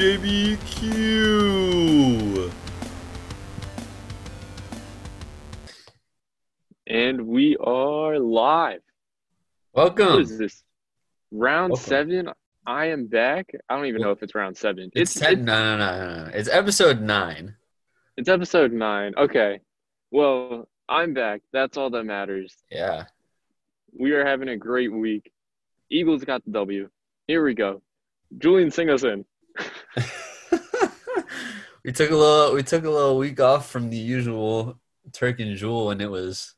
listening to TJBQ. And we are live. Welcome. is this? Round Welcome. seven. I am back. I don't even know if it's round seven. It's, It's ten, it's, no, no, no, no, no. It's episode nine. it's episode nine. Okay. Well, I'm back. That's all that matters. Yeah. We are having a great week. Eagles got the W. Here we go. Julian, sing us in. we took a little. We took a little week off from the usual Turk and Jewel, and it was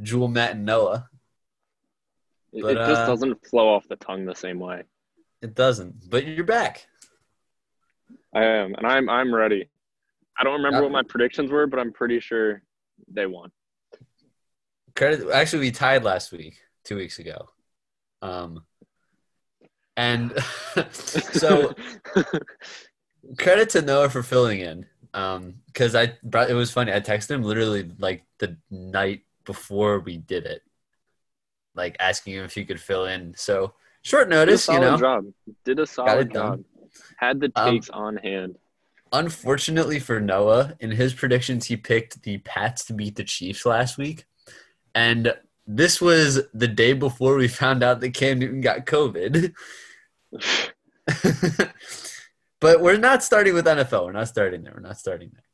Jewel, Matt, and Noah. It, But, it just uh, doesn't flow off the tongue the same way. It doesn't, but you're back. I am, and I'm I'm ready. I don't remember what my predictions were, but I'm pretty sure they won. Credit. Actually, we tied last week, two weeks ago. Um, and so credit to Noah for filling in. Um, because I brought it was funny. I texted him literally like the night before we did it, like asking him if he could fill in. So short notice, you know. job. Did a solid job. Had the Um, takes on hand. Unfortunately for Noah, in his predictions, he picked the Pats to beat the Chiefs last week, and this was the day before we found out that Cam Newton got COVID. but we're not starting with NFL. We're not starting there. We're not starting there.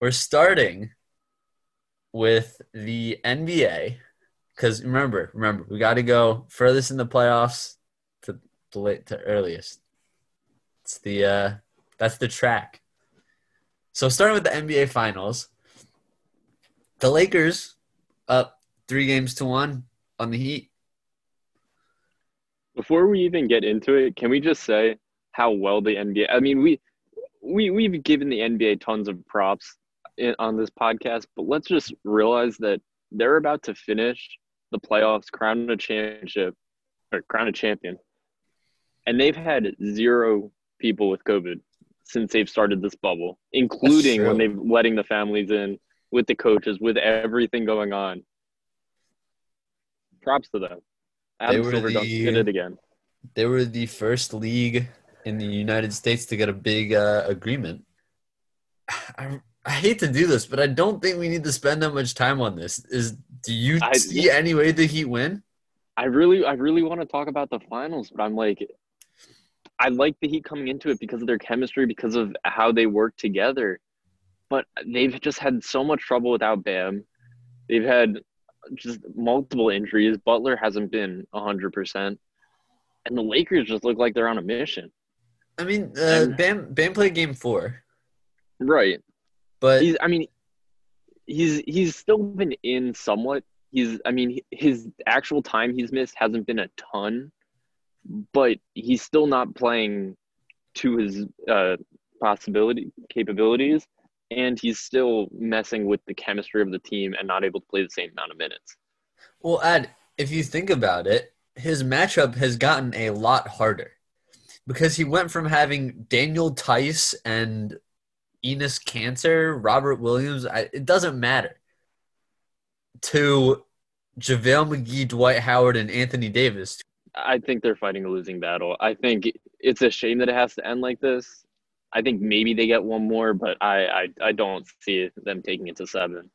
We're starting with the NBA because remember, remember, we got to go furthest in the playoffs to the late to earliest. It's the uh, that's the track. So starting with the NBA Finals, the Lakers up three games to one on the Heat. Before we even get into it, can we just say how well the NBA? I mean, we we we've given the NBA tons of props in, on this podcast, but let's just realize that they're about to finish the playoffs, crown a championship, or crown a champion, and they've had zero people with COVID since they've started this bubble, including when they've letting the families in, with the coaches, with everything going on. Props to them. Adam Silver the- did it again. They were the first league in the United States to get a big uh, agreement. I, I hate to do this, but I don't think we need to spend that much time on this. Is do you I- see any way the Heat win? I really, I really want to talk about the finals, but I'm like, I like the Heat coming into it because of their chemistry, because of how they work together. But they've just had so much trouble without Bam. They've had just multiple injuries. Butler hasn't been hundred percent, and the Lakers just look like they're on a mission. I mean, uh, And- Bam Bam played game four, Right. but He's. I mean, he's he's still been in somewhat. He's. I mean, his actual time he's missed hasn't been a ton, but he's still not playing to his uh, possibility capabilities, and he's still messing with the chemistry of the team and not able to play the same amount of minutes. well, Ed, if you think about it, his matchup has gotten a lot harder because he went from having Daniel Theis and Enes Kanter, Robert Williams, I, it doesn't matter, to JaVale McGee, Dwight Howard, and Anthony Davis. I think they're fighting a losing battle. I think it's a shame that it has to end like this. I think maybe they get one more, but I, I, I don't see them taking it to seven.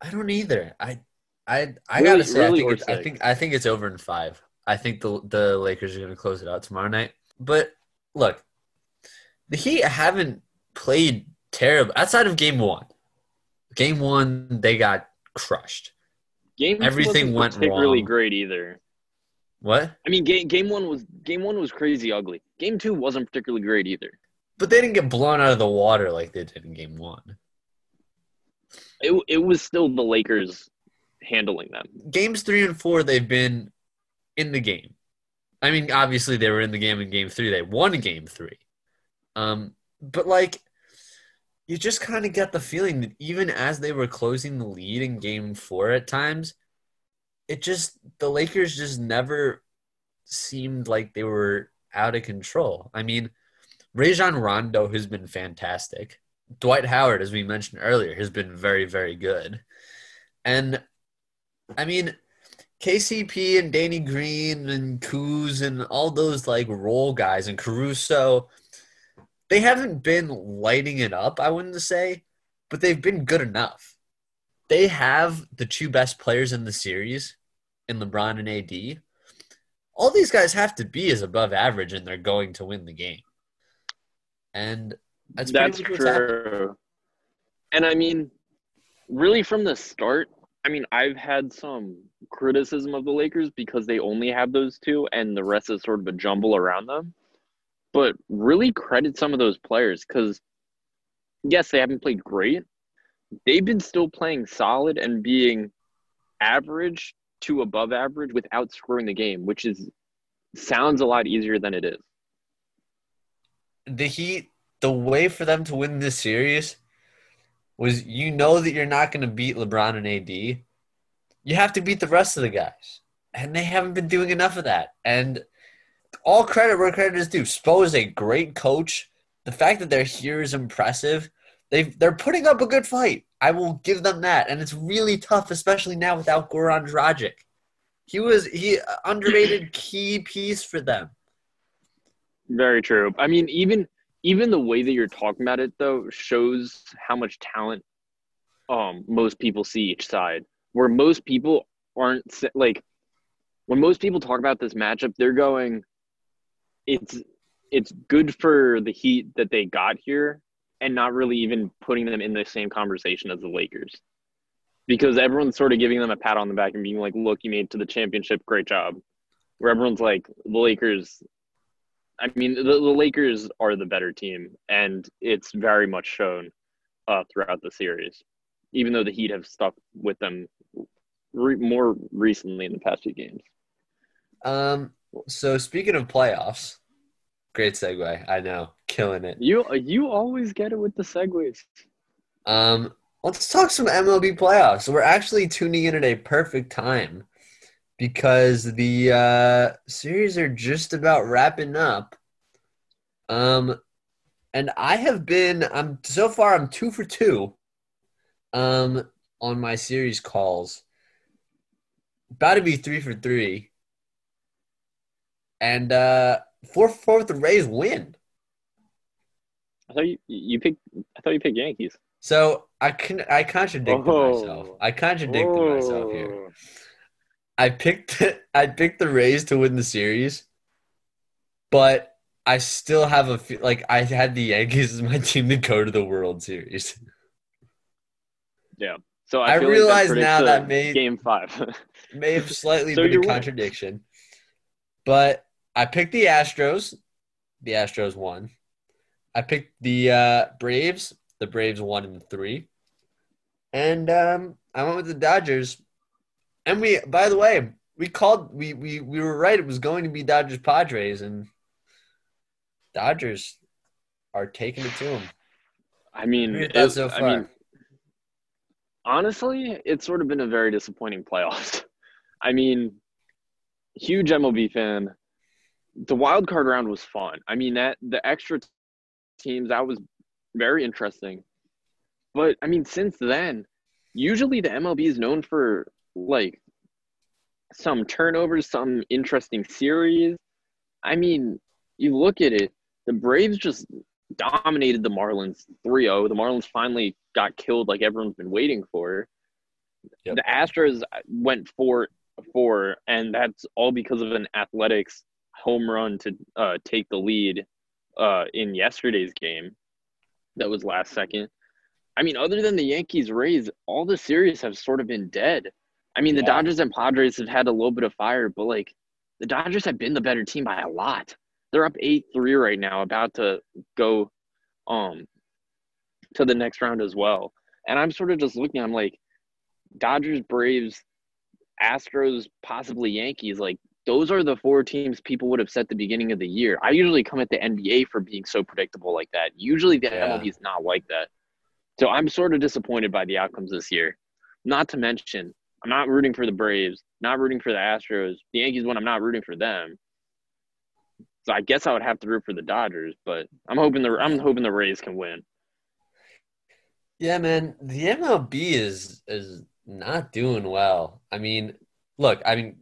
I don't either. I I I Really- gotta say, really I, think it's, I think I think it's over in five. I think the the Lakers are gonna close it out tomorrow night. But look, the Heat haven't played terrible outside of game one. Game one, they got crushed. Game Everything wasn't went particularly wrong. great either. What? I mean, game game one was game one was crazy ugly. Game two wasn't particularly great either. But they didn't get blown out of the water like they did in game one. It it was still the Lakers handling them. Games three and four, they've been in the game. I mean, obviously they were in the game in game three. They won game three. Um, but like you just kind of get the feeling that even as they were closing the lead in game four at times, it just the Lakers just never seemed like they were out of control. I mean, Rajon Rondo has been fantastic. Dwight Howard, as we mentioned earlier, has been very, very good. And I mean, KCP and Danny Green and Kuz and all those like role guys and Caruso, they haven't been lighting it up, I wouldn't say, but they've been good enough. They have the two best players in the series in LeBron and AD. All these guys have to be is above average and they're going to win the game. And that's, That's pretty much what's happening. true. And I mean, really from the start, I mean, I've had some criticism of the Lakers because they only have those two and the rest is sort of a jumble around them. But really credit some of those players because, yes, they haven't played great. They've been still playing solid and being average to above average without screwing the game, which is sounds a lot easier than it is. The Heat, the way for them to win this series was you know that you're not going to beat LeBron and AD. You have to beat the rest of the guys. And they haven't been doing enough of that. And all credit where credit is due. Spo is a great coach. The fact that they're here is impressive. They've, they're putting up a good fight. I will give them that. And it's really tough, especially now without Goran Dragic. He was he uh, underrated key piece for them. Very true. I mean, even even the way that you're talking about it though shows how much talent um most people see each side. Where most people aren't like when most people talk about this matchup, they're going it's it's good for the Heat that they got here and not really even putting them in the same conversation as the Lakers. Because everyone's sort of giving them a pat on the back and being like, "Look, you made it to the championship. Great job." Where everyone's like, "The Lakers I mean, the, the Lakers are the better team, and it's very much shown uh, throughout the series. Even though the Heat have stuck with them re- more recently in the past few games. Um. So speaking of playoffs, great segue. I know, killing it. You you always get it with the segues. Um. Let's talk some MLB playoffs. We're actually tuning in at a perfect time because the uh, series are just about wrapping up. Um, and I have been. I'm so far. I'm two for two. Um, on my series calls. About to be three for three. And uh, four for four with the Rays win. I thought you you picked. I thought you picked Yankees. So I can I contradicted Oh. myself. I contradicted myself here. I picked I picked the Rays to win the series, but I still have a like I had the Yankees as my team to go to the World Series. Yeah. So I I, realize like now that made- game five. May have slightly So been a winning. contradiction, but I picked the Astros. The Astros won. I picked the uh, Braves. The Braves won in three, and um, I went with the Dodgers. And we, by the way, we called. We we we were right. It was going to be Dodgers Padres, and Dodgers are taking it to them. I mean, What are your thoughts it- so I mean, honestly, it's sort of been a very disappointing playoffs. I mean, huge MLB fan. The wild card round was fun. I mean, that the extra teams that was very interesting. But I mean, since then, usually the MLB is known for like some turnovers, some interesting series. I mean, you look at it, the Braves just dominated the Marlins 3-0. The Marlins finally got killed like everyone's been waiting for. Yep. The Astros went 4 4 and that's all because of an Athletics home run to uh, take the lead uh, in yesterday's game. That was last second. I mean, other than the Yankees Rays, all the series have sort of been dead. I mean, the Yeah. Dodgers and Padres have had a little bit of fire, but like the Dodgers have been the better team by a lot. They're up 8 3 right now, about to go um to the next round as well. And I'm sort of just looking, I'm like, Dodgers, Braves, Astros, possibly Yankees, like those are the four teams people would have set the beginning of the year. I usually come at the NBA for being so predictable like that. Usually the Yeah. MLB is not like that. So I'm sort of disappointed by the outcomes this year. Not to mention, I'm not rooting for the Braves, not rooting for the Astros. The Yankees when I'm not rooting for them. So I guess I would have to root for the Dodgers, but I'm hoping the I'm hoping the Rays can win. Yeah, man, the MLB is is not doing well. I mean, look, I mean,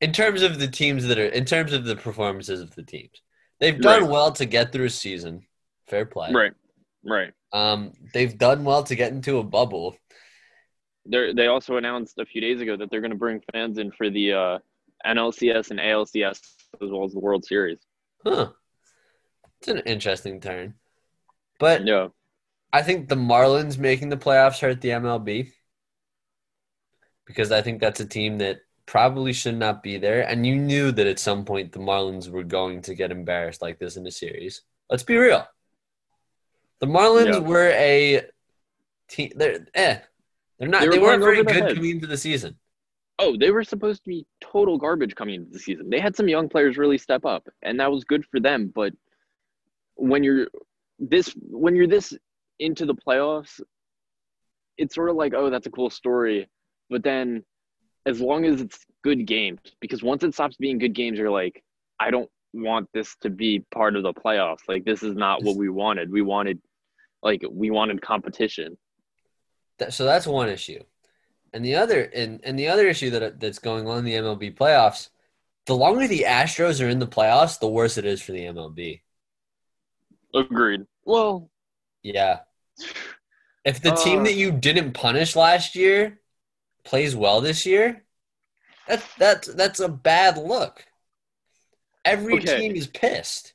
in terms of the teams that are, in terms of the performances of the teams, they've done Right. well to get through a season. Fair play. Right. Right. Um, they've done well to get into a bubble. They they also announced a few days ago that they're going to bring fans in for the uh, NLCS and ALCS as well as the World Series. Huh. It's an interesting turn. But Yeah. I think the Marlins making the playoffs hurt the MLB because I think that's a team that probably should not be there. And you knew that at some point the Marlins were going to get embarrassed like this in a series. Let's be real. The Marlins Yeah. were a team. They're eh. They're not. They They, were weren't going very good coming into the season. Oh, they were supposed to be total garbage coming into the season. They had some young players really step up, and that was good for them. But when you're this when you're this into the playoffs, it's sort of like, oh, that's a cool story. But then as long as it's good games, because once it stops being good games, you're like, I don't want this to be part of the playoffs. Like this is not what we wanted. We wanted like we wanted competition. That, so that's one issue, and the other and, and the other issue that that's going on in the MLB playoffs. The longer the Astros are in the playoffs, the worse it is for the MLB. Agreed. Well, Yeah. If the team Uh, that you didn't punish last year plays well this year, that's that's that's a bad look. Every Okay. team is pissed.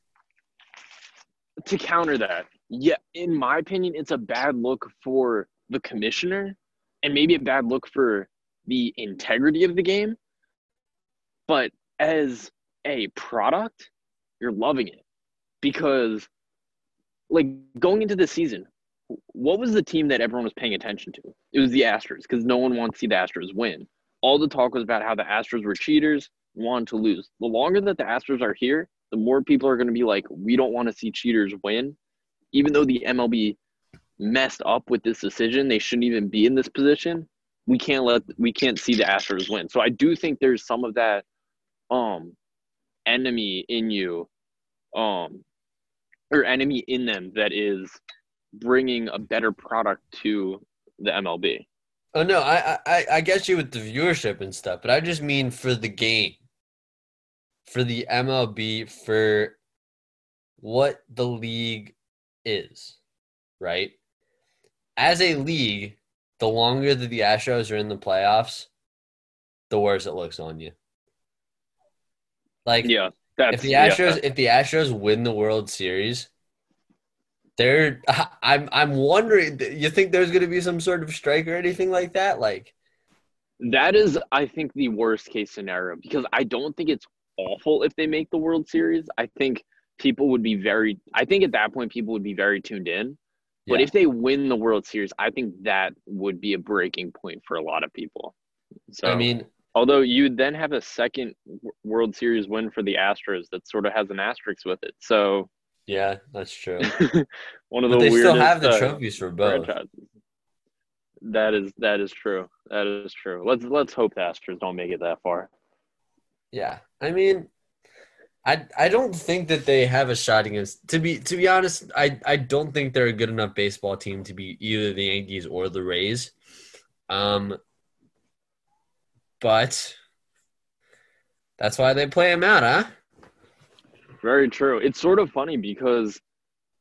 to counter that, yeah, in my opinion, it's a bad look for the commissioner and maybe a bad look for the integrity of the game. But as a product, you're loving it because, like, going into the season, what was the team that everyone was paying attention to? It was the Astros because no one wants to see the Astros win. All the talk was about how the Astros were cheaters, wanted to lose. The longer that the Astros are here, the more people are going to be like, we don't want to see cheaters win. Even though the MLB messed up with this decision, they shouldn't even be in this position. We can't let we can't see the Astros win. So I do think there's some of that um enemy in you um or enemy in them that is bringing a better product to the MLB. Oh no, I I I get you with the viewership and stuff, but I just mean for the game, for the MLB, for what the league is, right? As a league, the longer that the Astros are in the playoffs, the worse it looks on you. Like Yeah, that's if the yeah. Astros if the Astros win the World Series, they're I'm I'm wondering. You think there's going to be some sort of strike or anything like that? Like, That is, I think, the worst case scenario because I don't think it's awful if they make the World Series. I think people would be very, I think at that point, people would be very tuned in. But if they win the World Series, I think that would be a breaking point for a lot of people. So, I mean, although you then have a second World Series win for the Astros that sort of has an asterisk with it. So, yeah, that's true. one of But the they still have the uh, trophies for both. franchises. That is that is true. That is true. Let's let's hope the Astros don't make it that far. Yeah, I mean, I I don't think that they have a shot against. To be to be honest, I I don't think they're a good enough baseball team to be either the Yankees or the Rays. Um, but that's why they play them out, huh? Very true. It's sort of funny because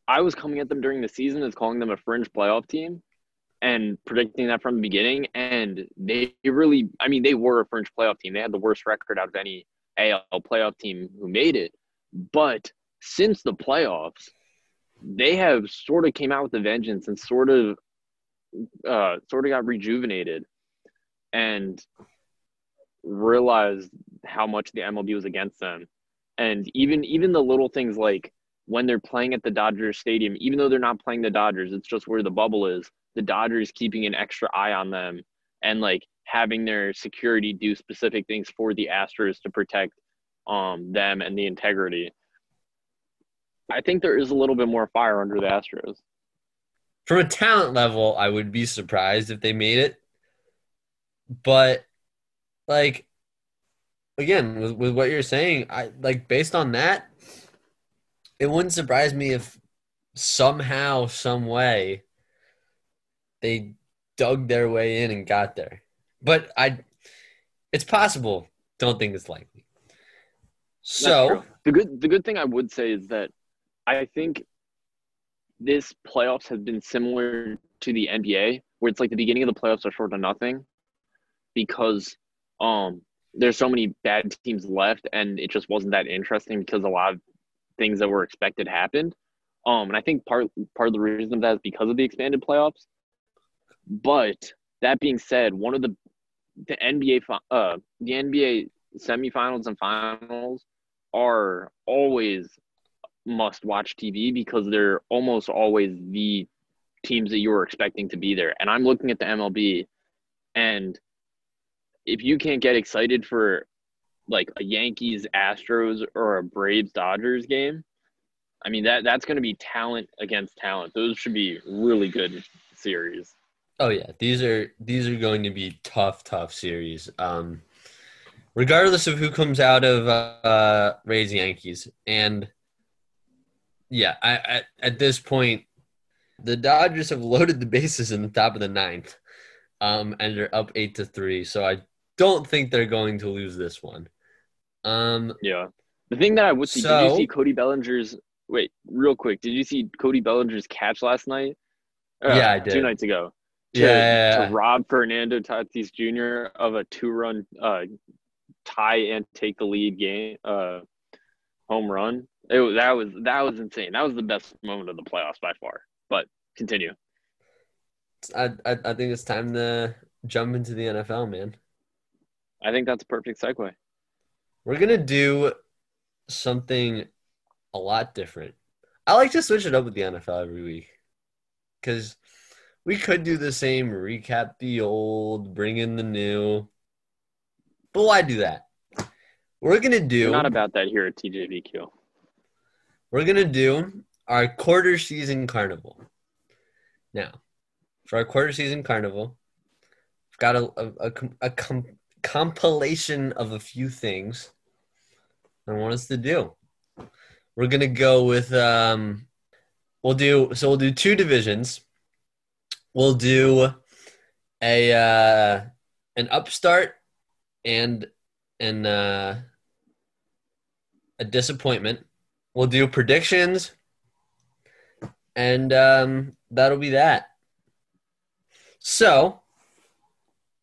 I was coming at them during the season as calling them a fringe playoff team and predicting that from the beginning. And they really, I mean, they were a fringe playoff team. They had the worst record out of any AL playoff team who made it. But since the playoffs, they have sort of came out with a vengeance and sort of, uh, sort of got rejuvenated and realized how much the MLB was against them and even even the little things like when they're playing at the Dodgers stadium, even though they're not playing the Dodgers, it's just where the bubble is. The Dodgers keeping an extra eye on them and like having their security do specific things for the Astros to protect um them and the integrity. I think there is a little bit more fire under the Astros. From a talent level, I would be surprised if they made it. But like again, with, with what you're saying, I like based on that, it wouldn't surprise me if somehow, some way, they dug their way in and got there. But I It's possible. Don't think it's likely. So the good the good thing I would say is that I think this playoffs has been similar to the NBA, where it's like the beginning of the playoffs are short of nothing because um there's so many bad teams left and it just wasn't that interesting because a lot of things that were expected happened. Um and I think part part of the reason of that is because of the expanded playoffs. But that being said, one of the the NBA uh the NBA semifinals and finals are always must watch TV because they're almost always the teams that you were expecting to be there. And I'm looking at the MLB and if you can't get excited for like a Yankees Astros or a Braves Dodgers game, I mean that that's going to be talent against talent. Those should be really good series. Oh yeah, these are these are going to be tough, tough series. Um, regardless of who comes out of uh, Rays Yankees, and yeah, I, I at this point, the Dodgers have loaded the bases in the top of the ninth, um, and they're up eight to three. So I don't think they're going to lose this one. Um, Yeah. The thing that I would see, did you see Cody Bellinger's? Wait, real quick, did you see Cody Bellinger's catch last night? Uh, Yeah, I did. Two nights ago. To, Yeah, to rob Fernando Tatis Jr. of a two-run uh, tie and take the lead game uh, home run. It was, that was that was insane. That was the best moment of the playoffs by far. But continue. I, I I think it's time to jump into the NFL, man. I think that's a perfect segue. We're gonna do something a lot different. I like to switch it up with the NFL every week because we could do the same, recap the old, bring in the new. But why do that? We're gonna We're do not about that here at TJVQ. we're gonna do our quarter season carnival. Now, for our quarter season carnival, I've got a a, a, a com- compilation of a few things I want us to do. We're gonna go with um, we'll do so we'll do two divisions. We'll do a uh, an upstart and an uh, a disappointment. We'll do predictions, and um, that'll be that. So,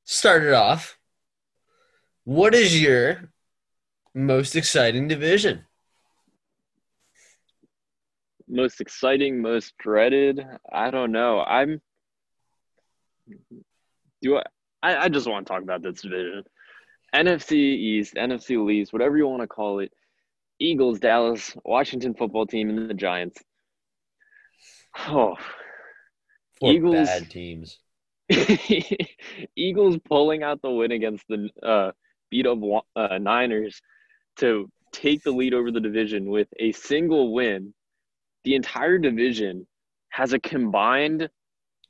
start it off. What is your most exciting division? most exciting, most dreaded. I don't know. I'm. Do I? I, I just want to talk about this division. NFC East, NFC Least, whatever you want to call it. Eagles, Dallas, Washington football team, and the Giants. Oh, Four Eagles- bad teams. Eagles pulling out the win against the uh, beat up uh, Niners to take the lead over the division with a single win. The entire division has a combined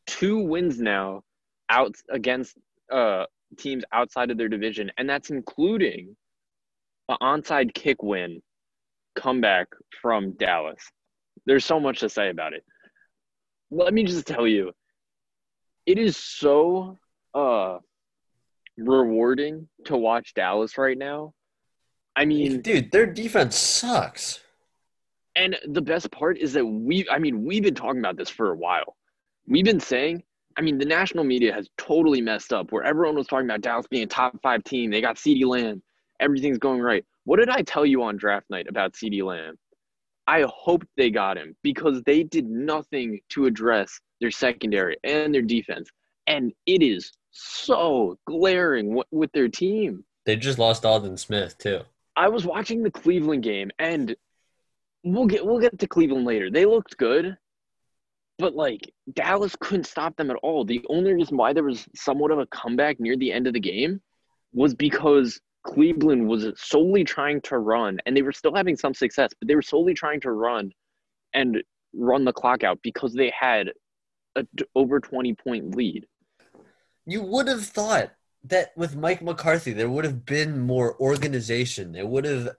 two wins now out against uh, teams outside of their division, and that's including an onside kick win comeback from Dallas. There's so much to say about it. Let me just tell you, it is so uh rewarding to watch Dallas right now. I mean, Dude, their defense sucks. and the best part is that we I mean, we've been talking about this for a while. We've been saying, I mean, the national media has totally messed up where everyone was talking about Dallas being a top five team. They got CeeDee Lamb. Everything's going right. What did I tell you on draft night about CeeDee Lamb? I hoped they got him because they did nothing to address their secondary and their defense. And it is so glaring with their team. They just lost Aldon Smith too. I was watching the Cleveland game, and we'll get we'll get to Cleveland later. They looked good, but like Dallas couldn't stop them at all. The only reason why there was somewhat of a comeback near the end of the game was because Cleveland was solely trying to run, and they were still having some success, but they were solely trying to run and run the clock out because they had a over twenty point lead. You would have thought that with Mike McCarthy, there would have been more organization. They would have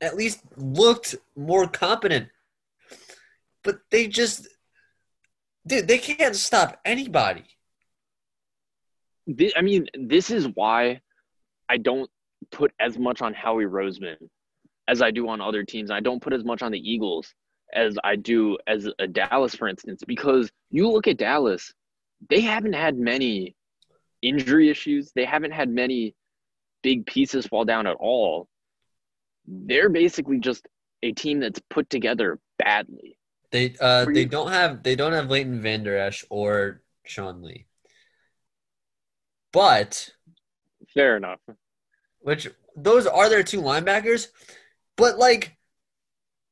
at least looked more competent. But they just, dude, they can't stop anybody. I mean, this is why I don't put as much on Howie Roseman as I do on other teams. I don't put as much on the Eagles as I do as a Dallas, for instance, because you look at Dallas, they haven't had many injury issues. They haven't had many big pieces fall down at all. They're basically just a team that's put together badly. They uh they don't have they don't have Leighton Vander Esch or Sean Lee. But fair enough. Which those are their two linebackers, but like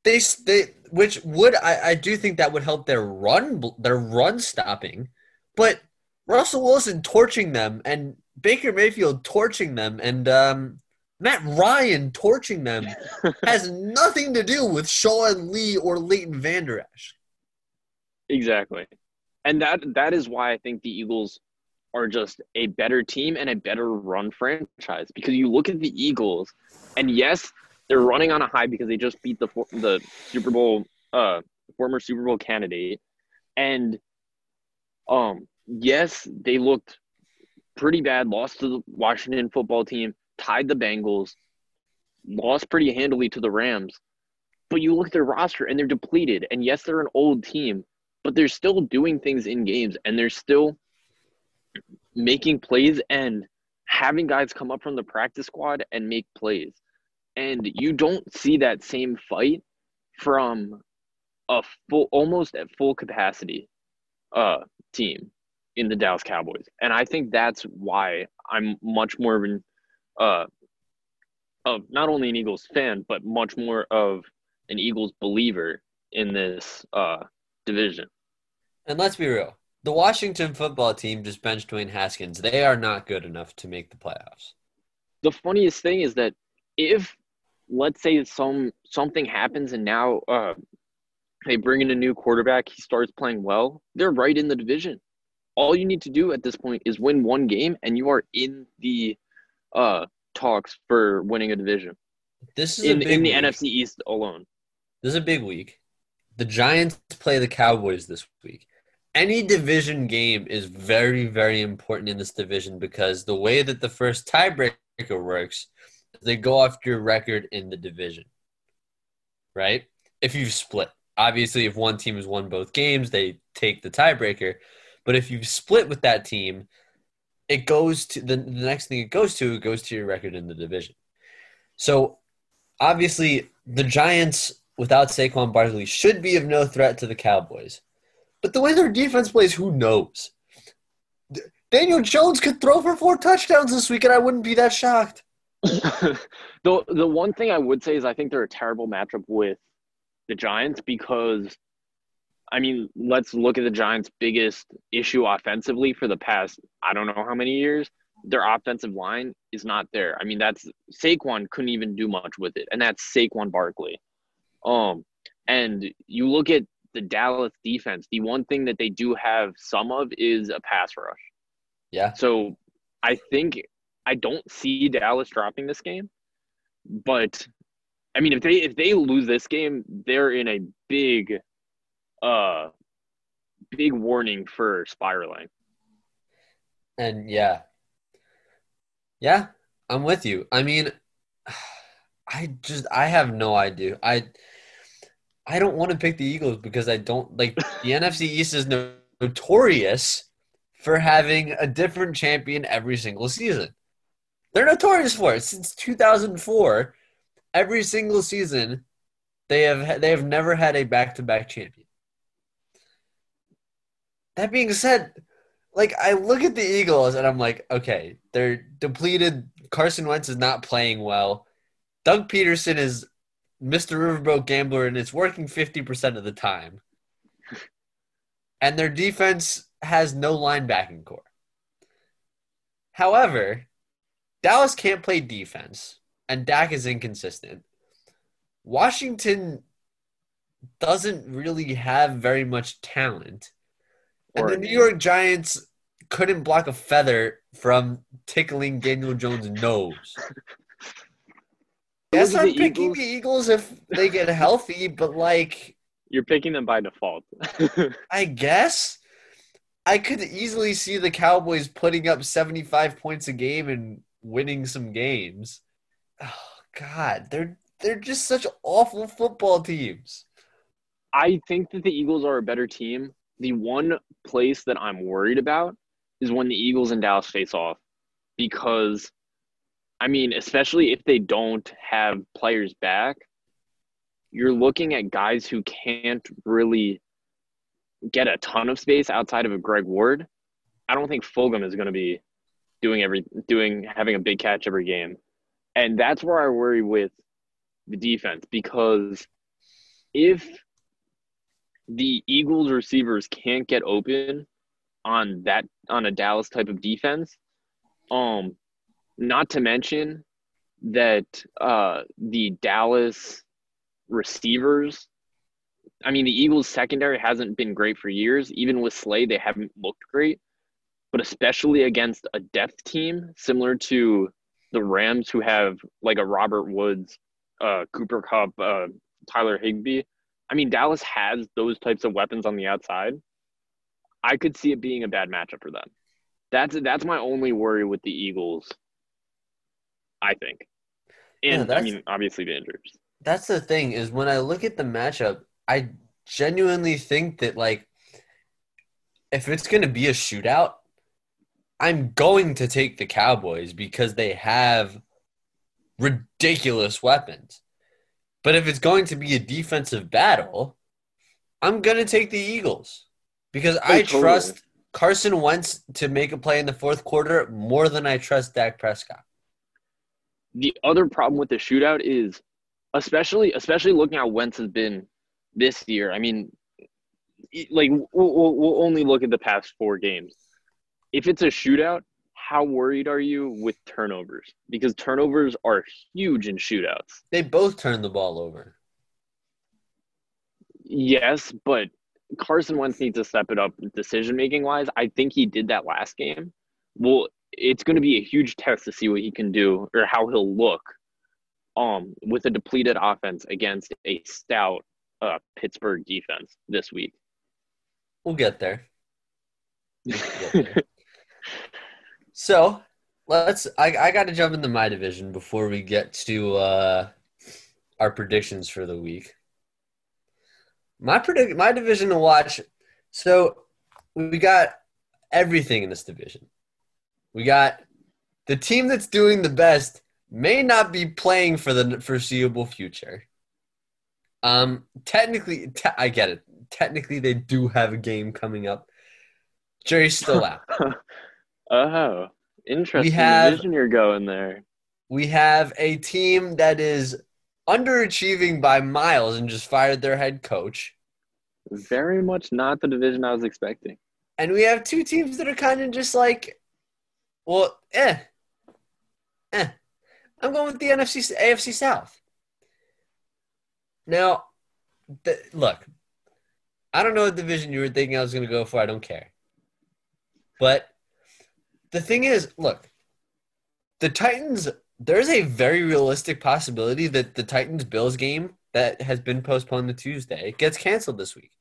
they they which would I, I do think that would help their run their run stopping, but Russell Wilson torching them and Baker Mayfield torching them and um, Matt Ryan torching them has nothing to do with Sean Lee or Leighton Vander Esch. Exactly. And that that is why I think the Eagles are just a better team and a better run franchise because you look at the Eagles and yes, they're running on a high because they just beat the the Super Bowl uh former Super Bowl candidate and um yes, they looked pretty bad, lost to the Washington football team, tied the Bengals, lost pretty handily to the Rams. But you look at their roster and they're depleted. And yes, they're an old team, but they're still doing things in games and they're still making plays and having guys come up from the practice squad and make plays. And you don't see that same fight from a full almost at full capacity uh team in the Dallas Cowboys. And I think that's why I'm much more of an uh of not only an Eagles fan, but much more of an Eagles believer in this uh division. And let's be real. The Washington football team just benched Dwayne Haskins. They are not good enough to make the playoffs. The funniest thing is that if let's say some something happens and now uh they bring in a new quarterback, he starts playing well, they're right in the division all you need to do at this point is win one game and you are in the uh talks for winning a division. This is in, in the week. NFC East alone. This is a big week. The Giants play the Cowboys this week. Any division game is very, very important in this division because the way that the first tiebreaker works, they go off your record in the division. Right? If you've split. Obviously, if one team has won both games, they take the tiebreaker. But if you've split with that team, it goes to the, the next thing it goes to, it goes to your record in the division. So obviously, the Giants without Saquon Barkley should be of no threat to the Cowboys. But the way their defense plays, who knows? Daniel Jones could throw for four touchdowns this week, and I wouldn't be that shocked. the the one thing I would say is I think they're a terrible matchup with the Giants because I mean, let's look at the Giants' biggest issue offensively for the past I don't know how many years. Their offensive line is not there. I mean, that's Saquon couldn't even do much with it, and that's Saquon Barkley. Um, and you look at the Dallas defense. The one thing that they do have some of is a pass rush. Yeah. So I think I don't see Dallas dropping this game, but I mean, if they if they lose this game, they're in a big uh big warning for spiraling. And yeah. Yeah, I'm with you. I mean, I just I have no idea. I I don't want to pick the Eagles because I don't like the NFC East is notorious for having a different champion every single season. They're notorious for it since 2004. Every single season, they have they have never had a back-to-back champion. That being said, like I look at the Eagles and I'm like, okay, they're depleted. Carson Wentz is not playing well. Doug Pederson is Mr. Riverboat Gambler and it's working 50% of the time. And their defense has no linebacking core. However, Dallas can't play defense and Dak is inconsistent. Washington doesn't really have very much talent. And the New York Giants couldn't block a feather from tickling Daniel Jones' nose. Yes, I'm picking Eagles. the Eagles if they get healthy, but like you're picking them by default. I guess I could easily see the Cowboys putting up 75 points a game and winning some games. Oh God, they're they're just such awful football teams. I think that the Eagles are a better team. The one place that I'm worried about is when the Eagles and Dallas face off because I mean, especially if they don't have players back, you're looking at guys who can't really get a ton of space outside of a Greg Ward. I don't think Fulgham is going to be doing every doing having a big catch every game. And that's where I worry with the defense because if the Eagles receivers can't get open on that on a Dallas type of defense, um not to mention that uh the Dallas receivers I mean the Eagles secondary hasn't been great for years. Even with Slay, they haven't looked great. But especially against a depth team similar to the Rams who have like a Robert Woods, uh, Cooper Kupp, uh, Tyler Higbee. I mean, Dallas has those types of weapons on the outside. I could see it being a bad matchup for them. That's that's my only worry with the Eagles. I think, and Yeah, I mean, obviously the injuries. That's the thing is when I look at the matchup, I genuinely think that like if it's going to be a shootout, I'm going to take the Cowboys because they have ridiculous weapons. But if it's going to be a defensive battle, I'm going to take the Eagles because oh, I totally. trust Carson Wentz to make a play in the fourth quarter more than I trust Dak Prescott. The other problem with the shootout is, especially especially looking how Wentz has been this year. I mean, like we'll, we'll, we'll only look at the past four games. If it's a shootout, how worried are you with turnovers? Because turnovers are huge in shootouts. They both turn the ball over. Yes, but Carson Wentz needs to step it up decision making wise. I think he did that last game. Well, it's going to be a huge test to see what he can do or how he'll look um with a depleted offense against a stout uh Pittsburgh defense this week. We'll get there. So let's. I, I got to jump into my division before we get to uh, our predictions for the week. My predict my division to watch. So we got everything in this division. We got the team that's doing the best may not be playing for the foreseeable future. Um, technically, te- I get it. Technically, they do have a game coming up. Jerry's still out. Oh, interesting have- division you're going there. we have a team that is underachieving by miles and just fired their head coach. Very much not the division I was expecting. And we have two teams that are kind of just like, well, eh, eh. I'm going with the NFC, AFC South. Now, the, look, I don't know what division you were thinking I was going to go for. I don't care. But the thing is, look, the Titans, there's a very realistic possibility that the Titans Bills game that has been postponed to Tuesday gets canceled this week.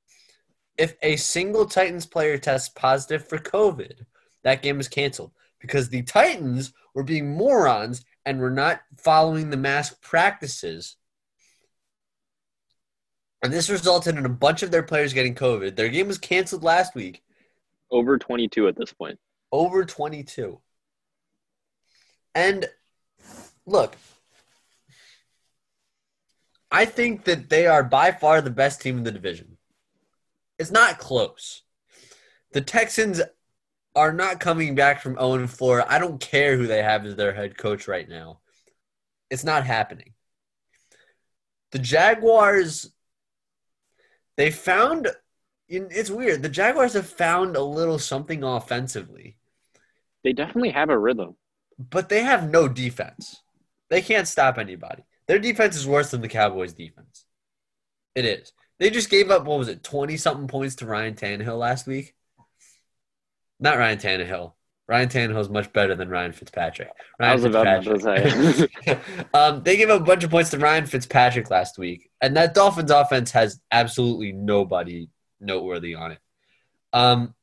If a single Titans player tests positive for COVID, that game is canceled because the Titans were being morons and were not following the mask practices. And this resulted in a bunch of their players getting COVID. Their game was canceled last week, Over 22 at this point. Over 22. And look, I think that they are by far the best team in the division. It's not close. The Texans are not coming back from 0 4. I don't care who they have as their head coach right now. It's not happening. The Jaguars, they found, it's weird. The Jaguars have found a little something offensively, They definitely have a rhythm. but they have no defense. They can't stop anybody. Their defense is worse than the Cowboys' defense. It is. They just gave up, what was it, 20 something points to Ryan Tannehill last week? Not Ryan Tannehill. Ryan Tannehill is much better than Ryan Fitzpatrick. Ryan I was about to say. um, they gave up a bunch of points to Ryan Fitzpatrick last week, and that Dolphins offense has absolutely nobody noteworthy on it. Um,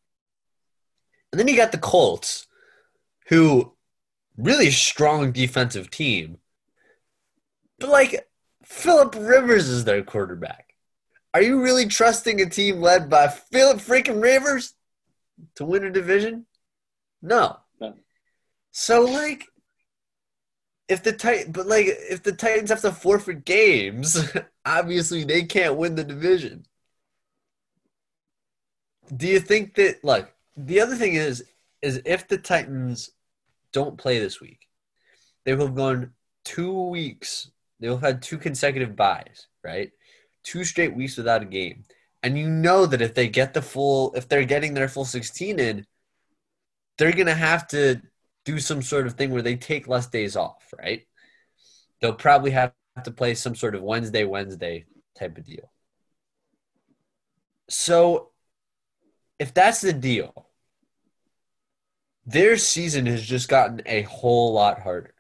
and then you got the Colts, who really strong defensive team. But like Philip Rivers is their quarterback. Are you really trusting a team led by Philip freaking Rivers to win a division? No. No. So like if the tit- but like if the Titans have to forfeit games, obviously they can't win the division. Do you think that like the other thing is is if the Titans don't play this week, they will have gone two weeks. They will have had two consecutive byes, right? Two straight weeks without a game. And you know that if they get the full if they're getting their full 16 in, they're gonna have to do some sort of thing where they take less days off, right? They'll probably have to play some sort of Wednesday, Wednesday type of deal. So if that's the deal, their season has just gotten a whole lot harder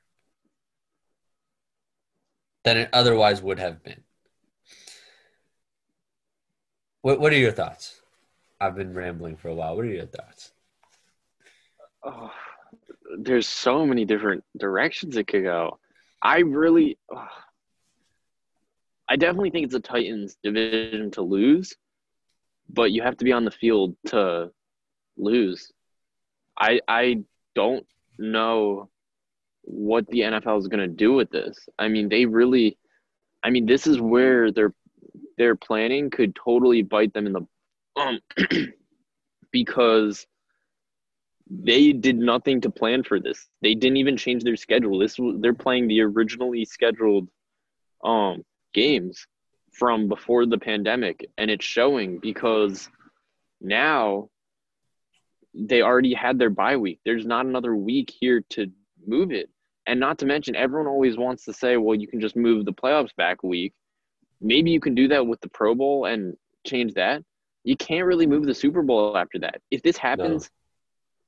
than it otherwise would have been. What What are your thoughts? I've been rambling for a while. What are your thoughts? Oh, there's so many different directions it could go. I really, oh, I definitely think it's a Titans division to lose, but you have to be on the field to lose. I I don't know what the NFL is going to do with this. I mean, they really I mean, this is where their their planning could totally bite them in the um because they did nothing to plan for this. They didn't even change their schedule. This they're playing the originally scheduled um games from before the pandemic and it's showing because now they already had their bye week. There's not another week here to move it. And not to mention, everyone always wants to say, well, you can just move the playoffs back a week. Maybe you can do that with the Pro Bowl and change that. You can't really move the Super Bowl after that. If this happens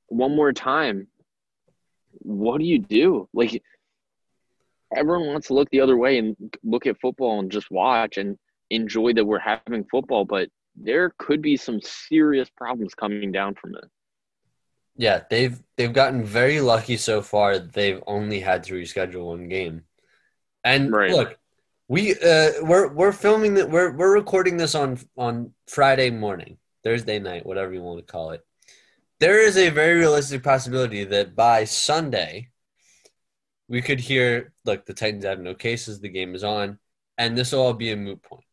no. one more time, what do you do? Like, everyone wants to look the other way and look at football and just watch and enjoy that we're having football, but there could be some serious problems coming down from it. Yeah, they've they've gotten very lucky so far. They've only had to reschedule one game. And right. look, we uh, we're we're filming that we're we're recording this on on Friday morning, Thursday night, whatever you want to call it. There is a very realistic possibility that by Sunday we could hear look, the Titans have no cases, the game is on, and this will all be a moot point.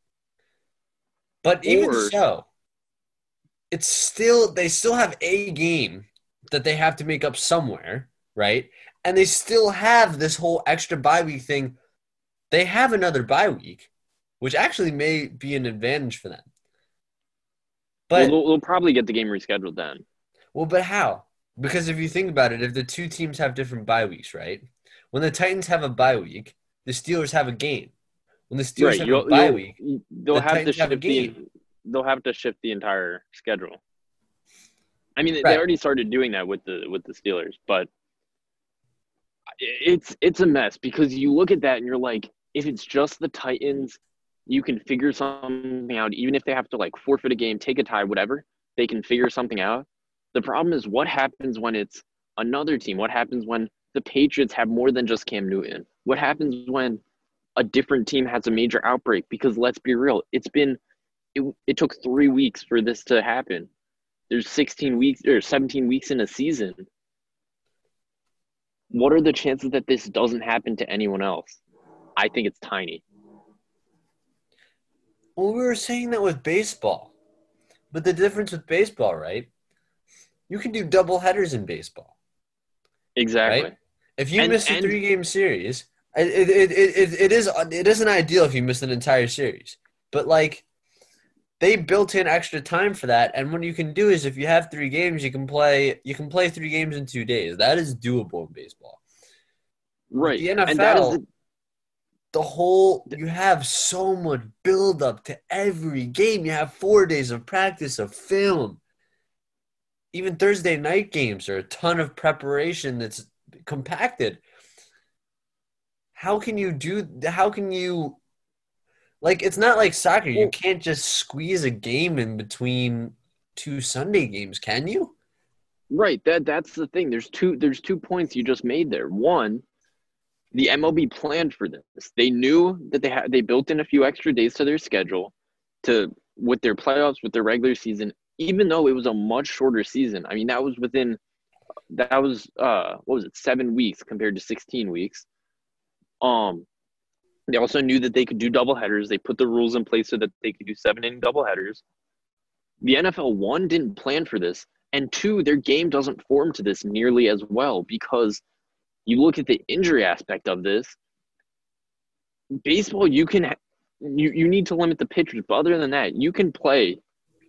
But even or, so, it's still they still have a game that they have to make up somewhere, right? And they still have this whole extra bye week thing. They have another bye week, which actually may be an advantage for them. But well, they'll, they'll probably get the game rescheduled then. Well, but how? Because if you think about it, if the two teams have different bye weeks, right? When the Titans have a bye week, the Steelers have a game. When the Steelers right, have a bye week, they'll the have Titans to shift have the they'll have to shift the entire schedule. I mean, right. they already started doing that with the with the Steelers, but it's it's a mess because you look at that and you're like, if it's just the Titans, you can figure something out. Even if they have to like forfeit a game, take a tie, whatever, they can figure something out. The problem is what happens when it's another team. What happens when the Patriots have more than just Cam Newton? What happens when a different team has a major outbreak? Because let's be real, it's been it, it took three weeks for this to happen there's 16 weeks or 17 weeks in a season. What are the chances that this doesn't happen to anyone else? I think it's tiny. Well, we were saying that with baseball. But the difference with baseball, right? You can do double headers in baseball. Exactly. Right? If you and, miss a and, three game series, it, it, it, it, it is it isn't ideal if you miss an entire series. But like they built in extra time for that. And what you can do is if you have three games you can play you can play three games in two days. That is doable in baseball. Right. The nfl the, the whole you have so much build up to every game. You have four days of practice of film. Even thursday night games are a ton of preparation that's compacted. How can you do how can you like it's not like soccer. You can't just squeeze a game in between two Sunday games, can you? Right. That that's the thing. There's two there's two points you just made there. One, the MLB planned for this. They knew that they had they built in a few extra days to their schedule to with their playoffs, with their regular season, even though it was a much shorter season. I mean, that was within that was uh what was it, seven weeks compared to sixteen weeks. Um they also knew that they could do double headers. They put the rules in place so that they could do seven inning double headers. The NFL one didn't plan for this, and two, their game doesn't form to this nearly as well because you look at the injury aspect of this. Baseball, you can you you need to limit the pitchers, but other than that, you can play.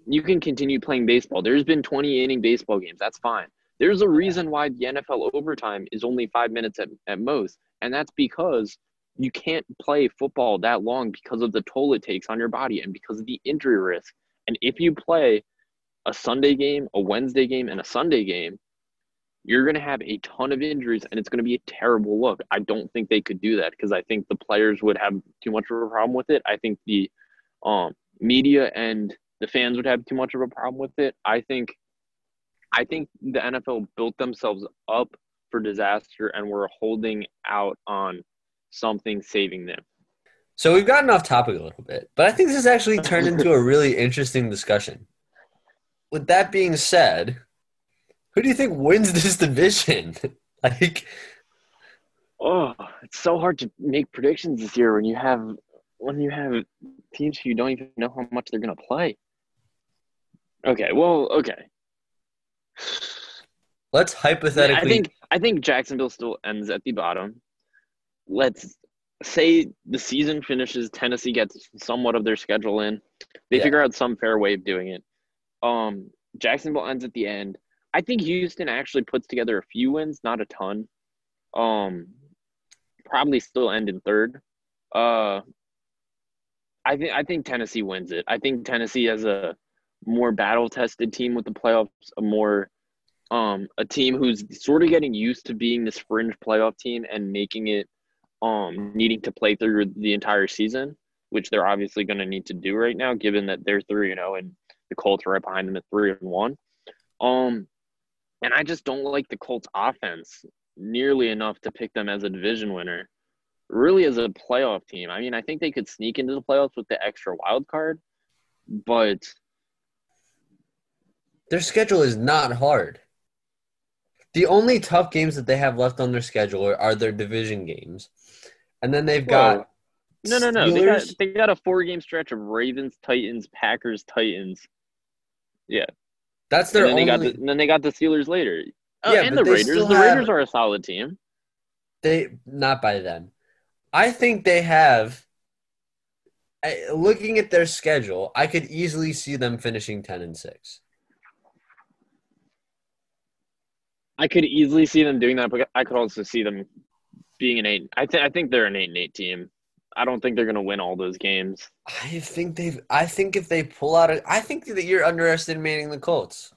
You can continue playing baseball. There's been 20 inning baseball games. That's fine. There's a reason why the NFL overtime is only five minutes at, at most, and that's because you can't play football that long because of the toll it takes on your body and because of the injury risk. And if you play a Sunday game, a Wednesday game, and a Sunday game, you're going to have a ton of injuries and it's going to be a terrible look. I don't think they could do that because I think the players would have too much of a problem with it. I think the um, media and the fans would have too much of a problem with it. I think I think the NFL built themselves up for disaster and we're holding out on something saving them. So we've gotten off topic a little bit, but I think this has actually turned into a really interesting discussion. With that being said, who do you think wins this division? like, oh, it's so hard to make predictions this year when you have when you have teams who you don't even know how much they're gonna play. Okay, well, okay. Let's hypothetically. I think I think Jacksonville still ends at the bottom. Let's say the season finishes, Tennessee gets somewhat of their schedule in. They Yeah. figure out some fair way of doing it. Um, Jacksonville ends at the end. I think Houston actually puts together a few wins, not a ton. Um, probably still end in third. Uh, I think I think Tennessee wins it. I think Tennessee has a more battle tested team with the playoffs, a more um a team who's sort of getting used to being this fringe playoff team and making it um needing to play through the entire season, which they're obviously going to need to do right now, given that they're three, you know, and the Colts are right behind them at three and one. Um, and I just don't like the Colts offense nearly enough to pick them as a division winner. Really, as a playoff team, I mean, I think they could sneak into the playoffs with the extra wild card, but their schedule is not hard. The only tough games that they have left on their schedule are, are their division games, and then they've got Whoa. no, no, no. They got they got a four game stretch of Ravens, Titans, Packers, Titans. Yeah, that's their and then they only. got the, and then they got the Steelers later. Oh, Yeah, and the Raiders. still The have- Raiders are a solid team. They not by then. I think they have. I, looking at their schedule, I could easily see them finishing ten and six. I could easily see them doing that, but I could also see them being an eight. I think I think they're an eight and eight team. I don't think they're going to win all those games. I think they've. I think if they pull out, a, I think that you're underestimating the Colts.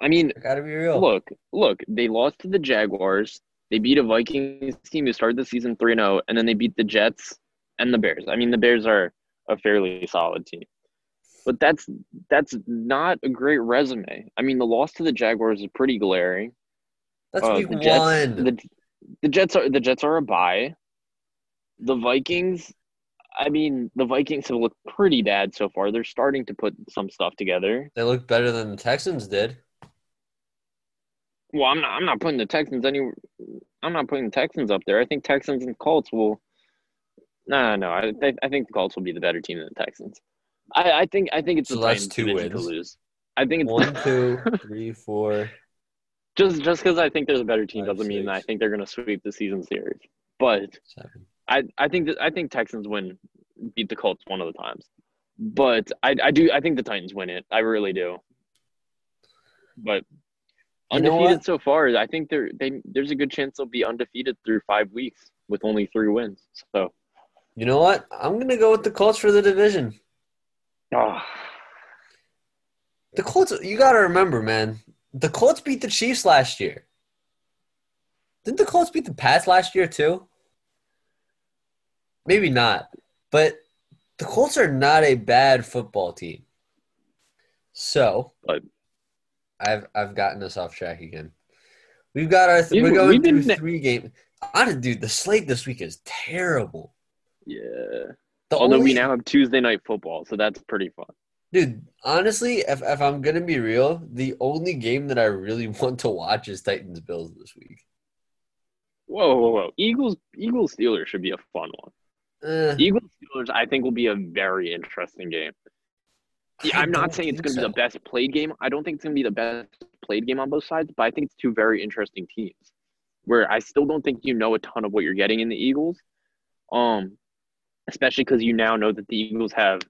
I mean, I gotta be real. look, look, they lost to the Jaguars. They beat a Vikings team who started the season 3 0, and then they beat the Jets and the Bears. I mean, the Bears are a fairly solid team. But that's that's not a great resume. I mean, the loss to the Jaguars is pretty glaring. That's Uh, week the Jets, one. The, the Jets are the Jets are a bye. The Vikings, I mean, the Vikings have looked pretty bad so far. They're starting to put some stuff together. they look better than the Texans did. Well, I'm not. I'm not putting the Texans any. I'm not putting the Texans up there. I think Texans and Colts will. No, no, I, I I think the Colts will be the better team than the Texans. I, I think I think it's So the Titans' two wins. to lose. I think it's One, two, three, four. Just just because I think there's a better team Five, doesn't mean that I think they're going to sweep the season series. But Seven. I I think that I think Texans win beat the Colts one of the times. But I I do I think the Titans win it. I really do. But You know undefeated so far, I think they're they there's a good chance they'll be undefeated through five weeks with only three wins. So You know what? I'm gonna go with the Colts for the division. Oh. The Colts. You gotta remember, man. The Colts beat the Chiefs last year. Didn't the Colts beat the Pats last year too? Maybe not, but the Colts are not a bad football team. So, But- I've I've gotten us off track again. We've got our th- we're going we've through three games. Honestly, dude, the slate this week is terrible. Yeah. The Although only, we now have Tuesday night football, so that's pretty fun. Dude, honestly, if if I'm gonna be real, the only game that I really want to watch is Titans Bills this week. Whoa, whoa, whoa! Eagles, Eagles, Steelers should be a fun one. Eh, Eagles, Steelers, I think will be a very interesting game. Yeah, I'm not saying it's going to be the best played game. I don't think it's going to be the best played game on both sides, but I think it's two very interesting teams. Where I still don't think you know a ton of what you're getting in the Eagles, um, especially because you now know that the Eagles have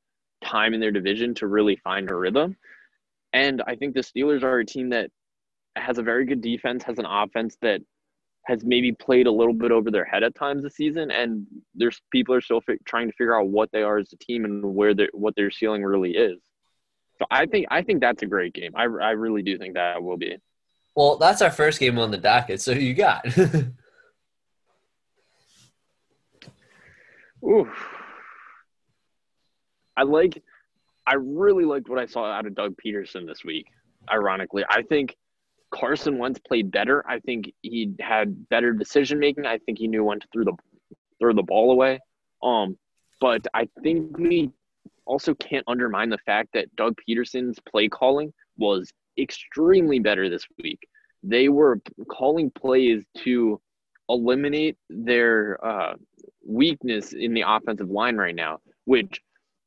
time in their division to really find a rhythm, and I think the Steelers are a team that has a very good defense, has an offense that has maybe played a little bit over their head at times this season, and there's people are still fi- trying to figure out what they are as a team and where their what their ceiling really is. So I think I think that's a great game. I, I really do think that will be. Well, that's our first game on the docket. So you got? Ooh. I like I really liked what I saw out of Doug Pederson this week. Ironically, I think Carson Wentz played better. I think he had better decision making. I think he knew when to throw the throw the ball away. Um, but I think we also can't undermine the fact that Doug Pederson's play calling was extremely better this week. They were calling plays to eliminate their uh, weakness in the offensive line right now, which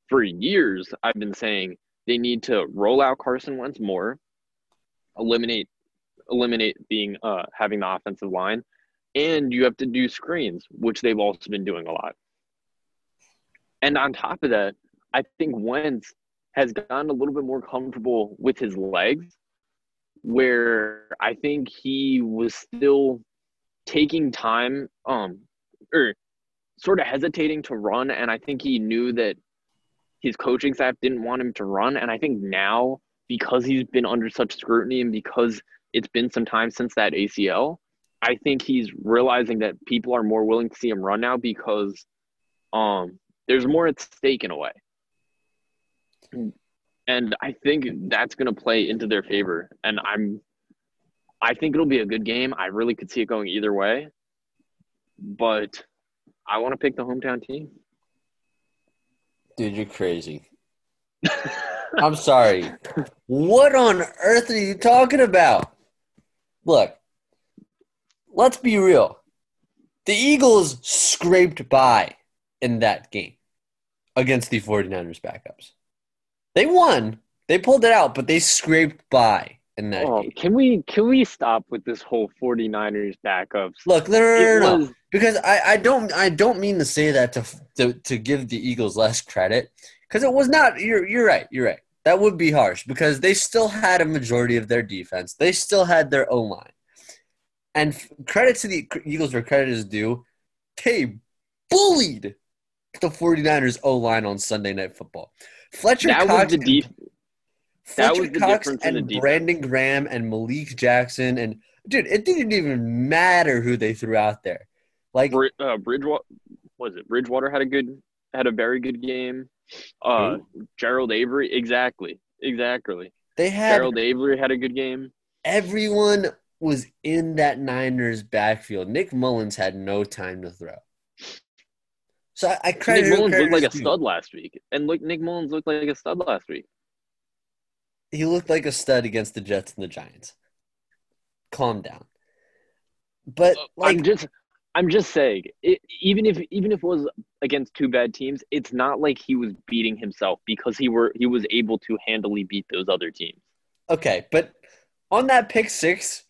for years I've been saying they need to roll out Carson Wentz more, eliminate eliminate being uh, having the offensive line, and you have to do screens, which they've also been doing a lot. And on top of that, I think Wentz has gotten a little bit more comfortable with his legs, where I think he was still taking time, um, or sort of hesitating to run, and I think he knew that his coaching staff didn't want him to run, and I think now because he's been under such scrutiny and because it's been some time since that ACL, I think he's realizing that people are more willing to see him run now because um there's more at stake in a way. And I think that's going to play into their favor and I'm I think it'll be a good game. I really could see it going either way. But I want to pick the hometown team. Dude, you're crazy. I'm sorry. What on earth are you talking about? Look, let's be real. The Eagles scraped by in that game against the 49ers backups. They won. They pulled it out, but they scraped by in that Oh, game. can we can we stop with this whole 49ers backups? Look, no, no, no, no, no. Was because I, I don't I don't mean to say that to to, to give the Eagles less credit because it was not you're you're right you're right. That would be harsh because they still had a majority of their defense. They still had their O line. And credit to the Eagles where credit is due they bullied the 49ers O line on Sunday Night Football. Fletcher that was Cox the and- deep that Fletcher was the Cox difference the and. Brandon Graham and Malik Jackson and dude it didn't even matter who they threw out there like Brid- uh, Bridgewater was it Bridgewater had a good had a very good game. Uh, Genard Avery exactly exactly. They had Genard Avery had a good game. everyone was in that Niners backfield. Nick Mullens had no time to throw. So I, I credit Nick Mullens looked like a stud last week, and look, Nick Mullens looked like a stud last week. He looked like a stud against the Jets and the Giants. Calm down. But like I'm just I'm just saying, it, even if even if it was against two bad teams, it's not like he was beating himself because he were he was able to handily beat those other teams. okay, but on that pick six,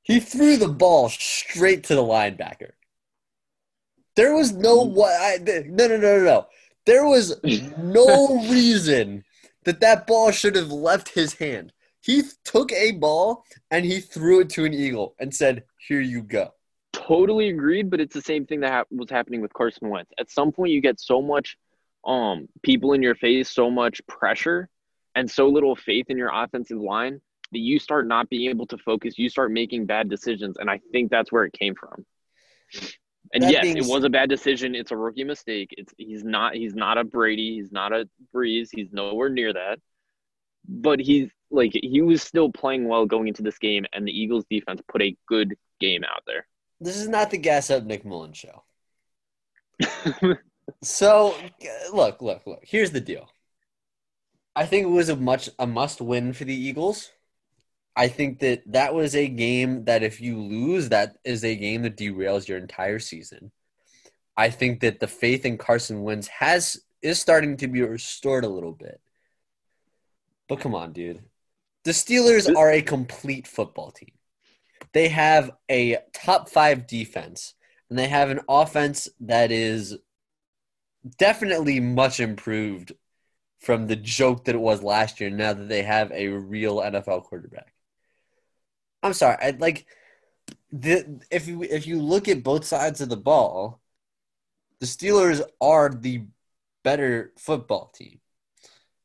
he threw the ball straight to the linebacker. There was no what I no no no no no. There was no reason that that ball should have left his hand. He took a ball and he threw it to an eagle and said, "Here you go." Totally agreed, but it's the same thing that hap- was happening with Carson Wentz. At some point, you get so much um people in your face, so much pressure, and so little faith in your offensive line that you start not being able to focus. You start making bad decisions, and I think that's where it came from. And That yes, being it was a bad decision. It's a rookie mistake. It's he's not he's not a Brady. He's not a Brees. He's nowhere near that. But he's like he was still playing well going into this game, and the Eagles defense put a good game out there. This is not the gas up Nick Mullen show. so look, look, look. Here's the deal. I think it was a much a must win for the Eagles. I think that that was a game that if you lose, that is a game that derails your entire season. I think that the faith in Carson Wentz has is starting to be restored a little bit. But come on, dude. The Steelers are a complete football team. They have a top 5 defense and they have an offense that is definitely much improved from the joke that it was last year now that they have a real NFL quarterback. I'm sorry, I like the if you if you look at both sides of the ball, the Steelers are the better football team.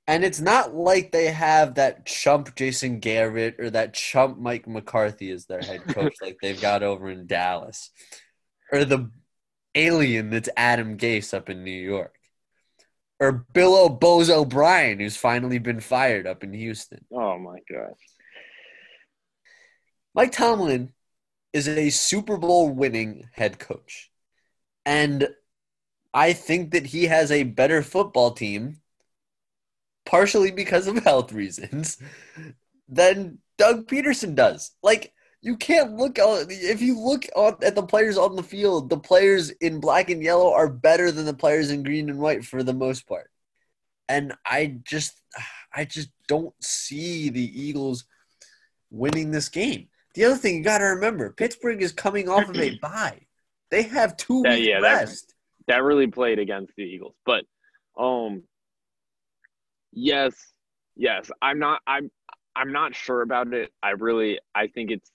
And it's not like they have that chump Jason Garrett or that chump Mike McCarthy as their head coach like they've got over in Dallas. Or the alien that's Adam Gase up in New York. Or Bill Boz O'Brien, who's finally been fired up in Houston. Oh my gosh. Mike Tomlin is a Super Bowl winning head coach. And I think that he has a better football team, partially because of health reasons, than Doug Pederson does. Like, you can't look on if you look on, at the players on the field, the players in black and yellow are better than the players in green and white for the most part. And I just I just don't see the Eagles winning this game. The other thing you got to remember, Pittsburgh is coming off of a bye. They have two Yeah, weeks yeah, that- rest. that really played against the Eagles. But um yes, yes. I'm not I'm I'm not sure about it. I really I think it's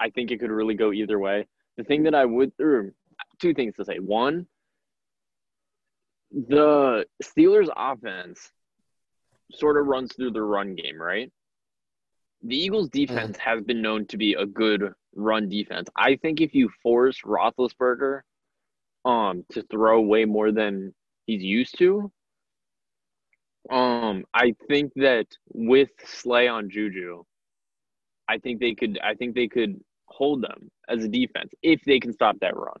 I think it could really go either way. The thing that I would or two things to say. One, the Steelers offense sort of runs through the run game, right? The Eagles defense has been known to be a good run defense. I think if you force Roethlisberger um to throw way more than he's used to. Um, I think that with Slay on Juju, I think they could I think they could hold them as a defense if they can stop that run.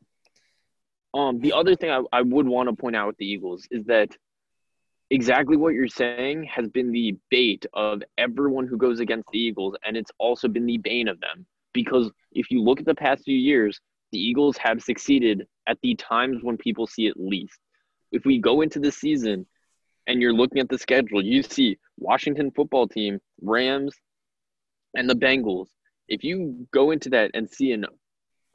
Um, the other thing I, I would want to point out with the Eagles is that exactly what you're saying has been the bait of everyone who goes against the Eagles, and it's also been the bane of them. Because if you look at the past few years, the Eagles have succeeded at the times when people see it least. If we go into the season and you're looking at the schedule, you see Washington football team, Rams, and the Bengals. If you go into that and see an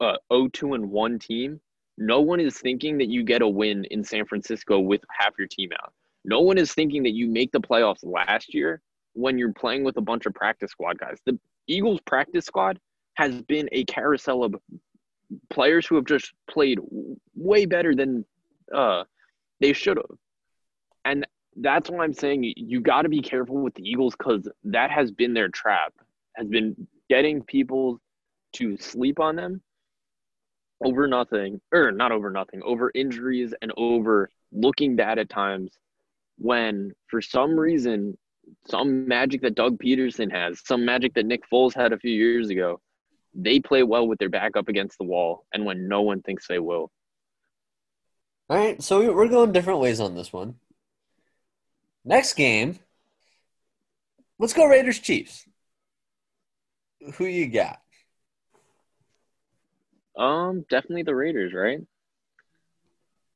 uh, 0-2 and 1 team, no one is thinking that you get a win in San Francisco with half your team out. No one is thinking that you make the playoffs last year when you're playing with a bunch of practice squad guys. The Eagles practice squad has been a carousel of players who have just played way better than uh, they should have. And that's why I'm saying you, got to be careful with the Eagles because that has been their trap, has been getting people to sleep on them over nothing, or not over nothing, over injuries and over looking bad at times when for some reason, some magic that Doug Pederson has, some magic that Nick Foles had a few years ago, they play well with their back up against the wall and when no one thinks they will. All right, so we're going different ways on this one. Next game, let's go Raiders Chiefs. Who you got? Um, definitely the Raiders, right?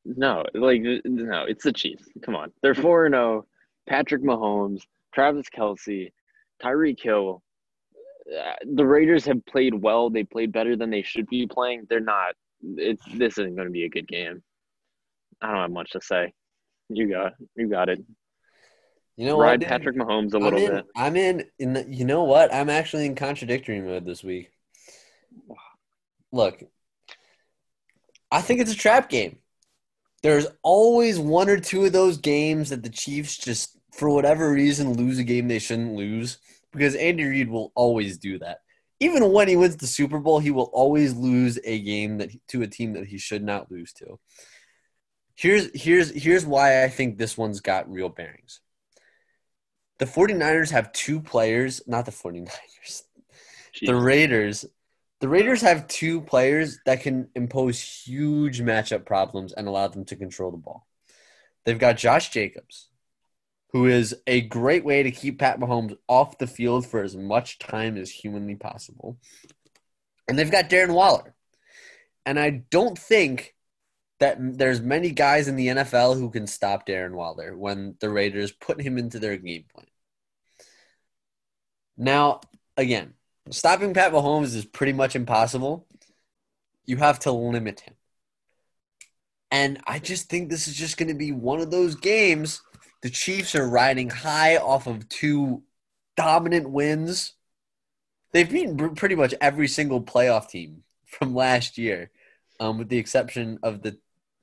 No, like no, it's the Chiefs. Come on, they're four and zero. Patrick Mahomes, Travis Kelce, Tyreek Hill. Uh, the Raiders have played well. They played better than they should be playing. They're not. It's this isn't going to be a good game. I don't have much to say. You got you got it. You know what? Ride dude? Patrick Mahomes a I'm little in, bit. I'm in, in the, you know what? I'm actually in contradictory mode this week. Look, I think it's a trap game. There's always one or two of those games that the Chiefs just, for whatever reason, lose a game they shouldn't lose because Andy Reid will always do that. Even when he wins the Super Bowl, he will always lose a game that to a team that he should not lose to. Here's here's here's why I think this one's got real bearings. The 49ers have two players, not the 49ers, the Raiders. The Raiders have two players that can impose huge matchup problems and allow them to control the ball. They've got Josh Jacobs, who is a great way to keep Pat Mahomes off the field for as much time as humanly possible. And they've got Darren Waller. And I don't think that there's many guys in the NFL who can stop Darren Waller when the Raiders put him into their game plan. Now, again, stopping Pat Mahomes is pretty much impossible. You have to limit him. And I just think this is just going to be one of those games. The Chiefs are riding high off of two dominant wins. They've beaten pretty much every single playoff team from last year, um, with the exception of the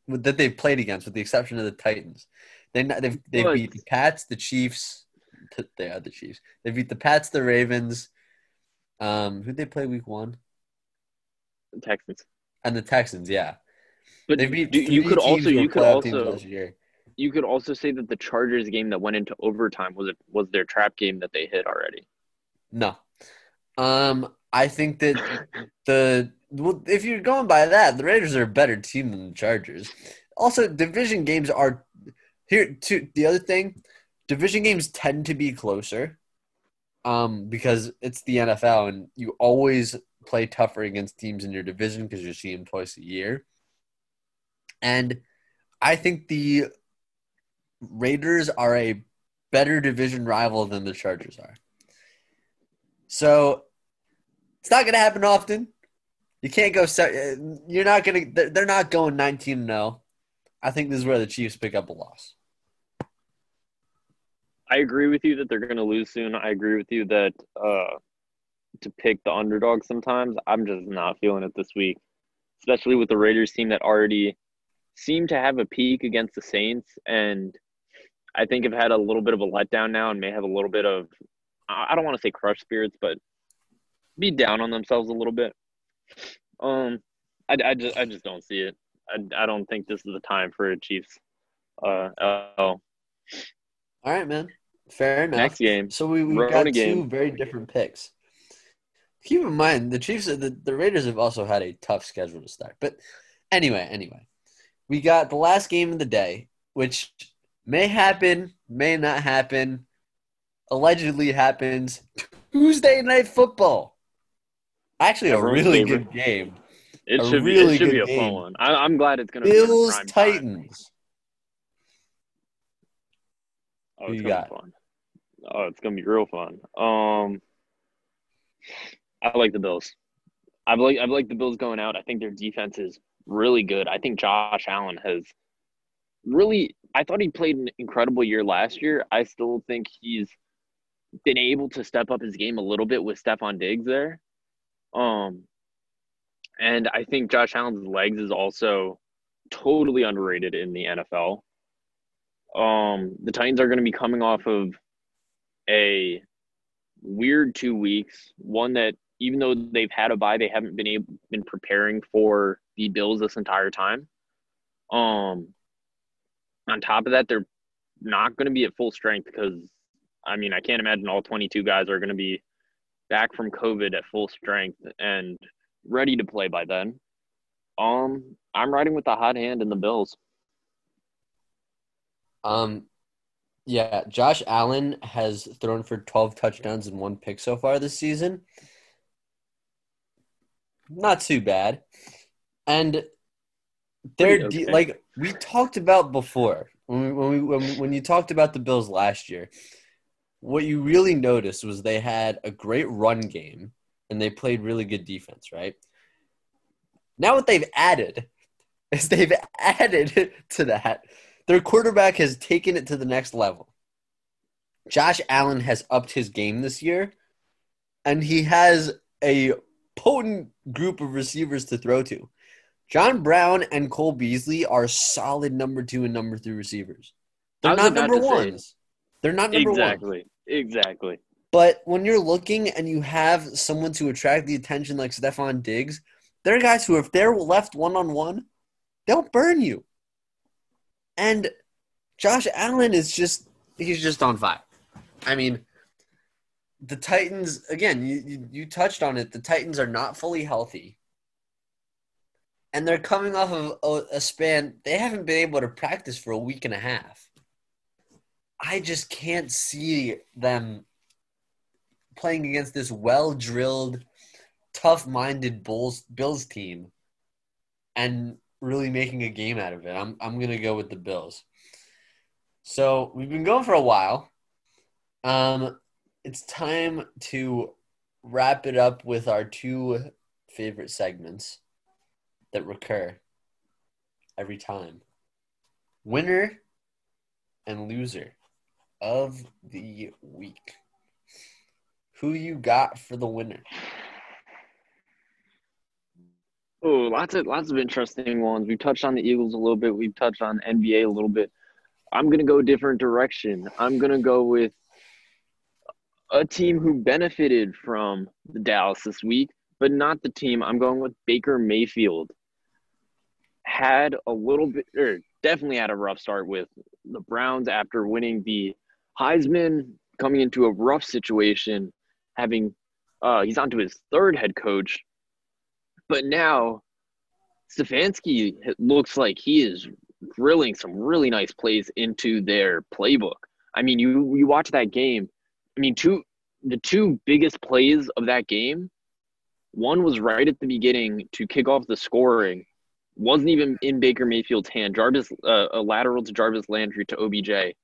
that they've played against, with the exception of the Titans. They they've they beat the Pats, the Chiefs. They are the Chiefs. They beat the Pats, the Ravens. Um, who they play week one? The Texans. And the Texans. Yeah, But they beat. do- you could also you could also year. you could also say that the Chargers game that went into overtime was it was their trap game that they hit already. No. Um, I think that the well, if you're going by that, the Raiders are a better team than the Chargers. Also, division games are here. To the other thing, division games tend to be closer, um, because it's the NFL and you always play tougher against teams in your division because you see them twice a year. And I think the Raiders are a better division rival than the Chargers are. So it's not going to happen often. You can't go. You're not going to. They're not going 19 0. I think this is where the Chiefs pick up a loss. I agree with you that they're going to lose soon. I agree with you that uh, to pick the underdog sometimes. I'm just not feeling it this week, especially with the Raiders team that already seemed to have a peak against the Saints, and I think have had a little bit of a letdown now, and may have a little bit of I don't want to say crush spirits, but be down on themselves a little bit. Um, I, I just I just don't see it. I, I don't think this is the time for a Chiefs. Uh, L. All right, man. Fair enough. next game. So we we got two very different picks. Keep in mind the Chiefs, the, the Raiders have also had a tough schedule to start. But anyway, anyway, we got the last game of the day, which may happen, may not happen. Allegedly happens Tuesday night football. Actually, a really good game. It A should be. really It should be a fun one. I, I'm glad it's going to be Bills. Titans. Oh, it's gonna be fun. Oh, it's gonna be real fun. Um, I like the Bills. I like I like the Bills going out. I think their defense is really good. I think Josh Allen has really. I thought he played an incredible year last year. I still think he's been able to step up his game a little bit with Stefon Diggs there. Um, and I think Josh Allen's legs is also totally underrated in the NFL. Um, the Titans are going to be coming off of a weird two weeks. One that, even though they've had a bye, they haven't been able been preparing for the Bills this entire time. Um, on top of that, they're not going to be at full strength because, I mean, I can't imagine all 22 guys are going to be back from COVID at full strength and ready to play by then. Um, I'm riding with the hot hand in the Bills. Um, yeah, Josh Allen has thrown for 12 touchdowns and one pick so far this season. Not too bad. And they're Pretty de- like we talked about before when we, when we when, we- when you talked about the Bills last year. What you really noticed was they had a great run game and they played really good defense, right? Now what they've added is they've added to that their quarterback has taken it to the next level. Josh Allen has upped his game this year, and he has a potent group of receivers to throw to. John Brown and Cole Beasley are solid number two and number three receivers. They're not number ones. They're not number one. exactly. Exactly. But when you're looking and you have someone to attract the attention like Stefon Diggs, there are guys who, if they're left one on one, they'll burn you. And Josh Allen is just, he's just on fire. I mean, the Titans again. You, you you touched on it. The Titans are not fully healthy, and they're coming off of a, a span. They haven't been able to practice for a week and a half. I just can't see them playing against this well drilled, tough minded Bulls Bills team and really making a game out of it. I'm I'm gonna go with the Bills. So we've been going for a while. Um it's time to wrap it up with our two favorite segments that recur every time. Winner and loser of the week. Who you got for the winner? Oh, lots of lots of interesting ones. We've touched on the Eagles a little bit. We've touched on NBA a little bit. I'm gonna go a different direction. I'm gonna go with a team who benefited from the Dallas this week, but not the team. I'm going with Baker Mayfield. Had a little bit, or definitely had a rough start with the Browns after winning the Heisman, coming into a rough situation having uh, he's on to his third head coach, but now Stefanski looks like he is drilling some really nice plays into their playbook. I mean, you you watch that game. I mean, two the two biggest plays of that game. One was right at the beginning to kick off the scoring. Wasn't even in Baker Mayfield's hand. Jarvis, uh, a lateral to Jarvis Landry to OBJ,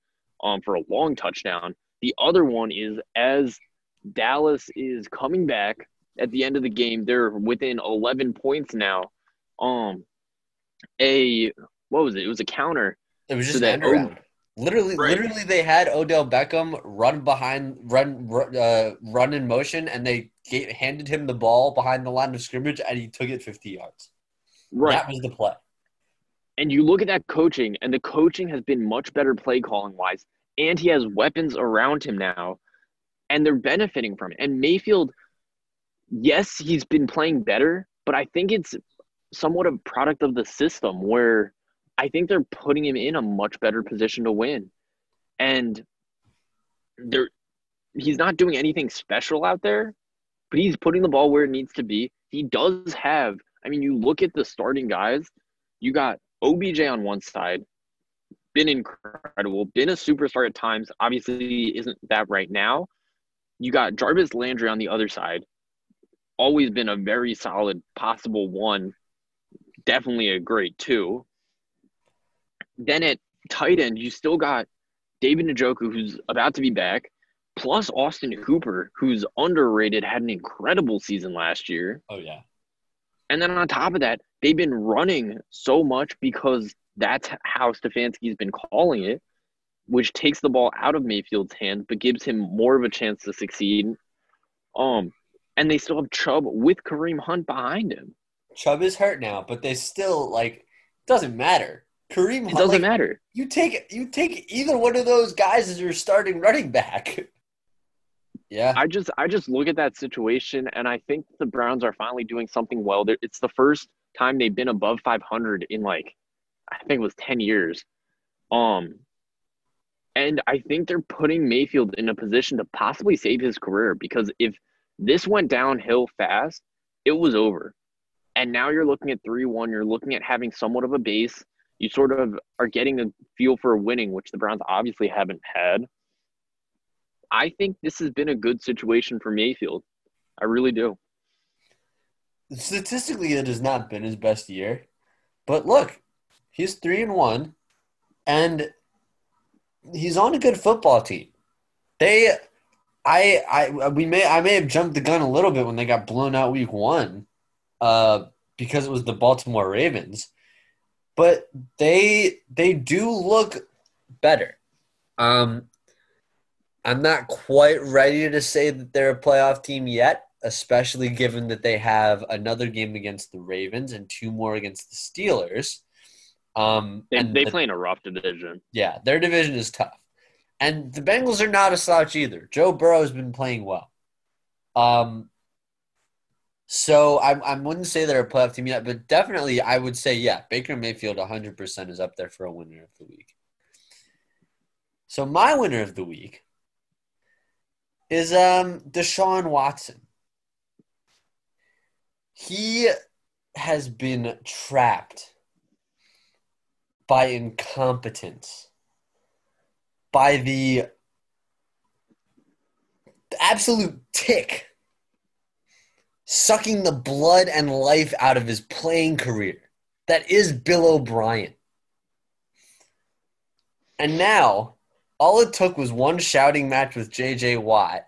um, for a long touchdown. The other one is as Dallas is coming back at the end of the game. They're within 11 points now. Um, a what was it? It was a counter. It was just an end Literally, right. literally, they had Odell Beckham run behind, run, uh, run in motion, and they gave, handed him the ball behind the line of scrimmage, and he took it 50 yards. Right, that was the play. And you look at that coaching, and the coaching has been much better play calling wise, and he has weapons around him now and they're benefiting from it. And Mayfield, yes, he's been playing better, but I think it's somewhat a product of the system where I think they're putting him in a much better position to win. And they're he's not doing anything special out there, but he's putting the ball where it needs to be. He does have, I mean, you look at the starting guys, you got OBJ on one side, been incredible, been a superstar at times. Obviously, isn't that right now, you got Jarvis Landry on the other side. Always been a very solid possible one. Definitely a great two. Then at tight end, you still got David Njoku, who's about to be back, plus Austin Hooper, who's underrated, had an incredible season last year. Oh, yeah. And then on top of that, they've been running so much because that's how Stefanski's been calling it which takes the ball out of Mayfield's hand but gives him more of a chance to succeed. Um, and they still have Chubb with Kareem Hunt behind him. Chubb is hurt now, but they still like doesn't matter. Kareem Hunt, it doesn't like, matter. You take you take either one of those guys as your starting running back. yeah, I just I just look at that situation and I think the Browns are finally doing something well. It's the first time they've been above 500 in like I think it was 10 years. Um, and I think they're putting Mayfield in a position to possibly save his career because if this went downhill fast, it was over. And now you're looking at 3 1. You're looking at having somewhat of a base. You sort of are getting a feel for winning, which the Browns obviously haven't had. I think this has been a good situation for Mayfield. I really do. Statistically, it has not been his best year. But look, he's 3 and 1. And he's on a good football team. They, I, I, we may, I may have jumped the gun a little bit when they got blown out week one, uh, because it was the Baltimore Ravens, but they, they do look better. Um, I'm not quite ready to say that they're a playoff team yet, especially given that they have another game against the Ravens and two more against the Steelers. Um, they they the, play in a rough division. Yeah, their division is tough, and the Bengals are not a slouch either. Joe Burrow has been playing well. Um, so I I wouldn't say they're a playoff team yet, but definitely I would say yeah, Baker Mayfield 100 percent is up there for a winner of the week. So my winner of the week is um Deshaun Watson. He has been trapped by incompetence, by the absolute tick sucking the blood and life out of his playing career. That is Bill O'Brien. And now, all it took was one shouting match with JJ Watt,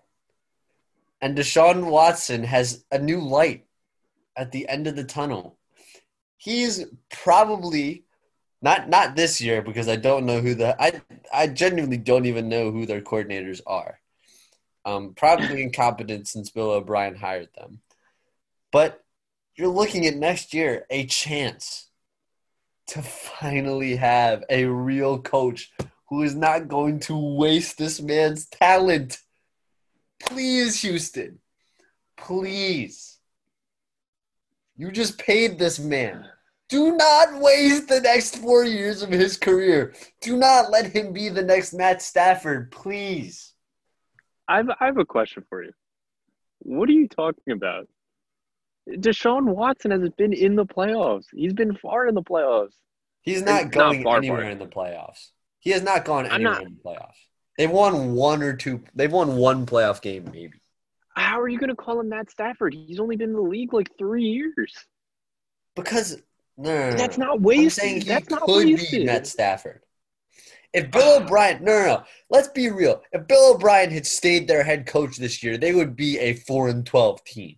and Deshaun Watson has a new light at the end of the tunnel. He's probably not not this year because I don't know who the I I genuinely don't even know who their coordinators are. Um, probably incompetent since Bill O'Brien hired them. But you're looking at next year a chance to finally have a real coach who is not going to waste this man's talent. Please, Houston. Please. You just paid this man. Do not waste the next four years of his career. Do not let him be the next Matt Stafford, please. I have, I have a question for you. What are you talking about? Deshaun Watson has been in the playoffs. He's been far in the playoffs. He's not Not going far, anywhere far. in the playoffs. He has not gone anywhere not- in the playoffs. They've won one or two. They've won one playoff game, maybe. How are you going to call him Matt Stafford? He's only been in the league like three years. Because no, no, no, That's no. not wasted. That's not wasted. Matt Stafford. If Bill O'Brien, no, no, no. Let's be real. If Bill O'Brien had stayed their head coach this year, they would be a four and twelve team.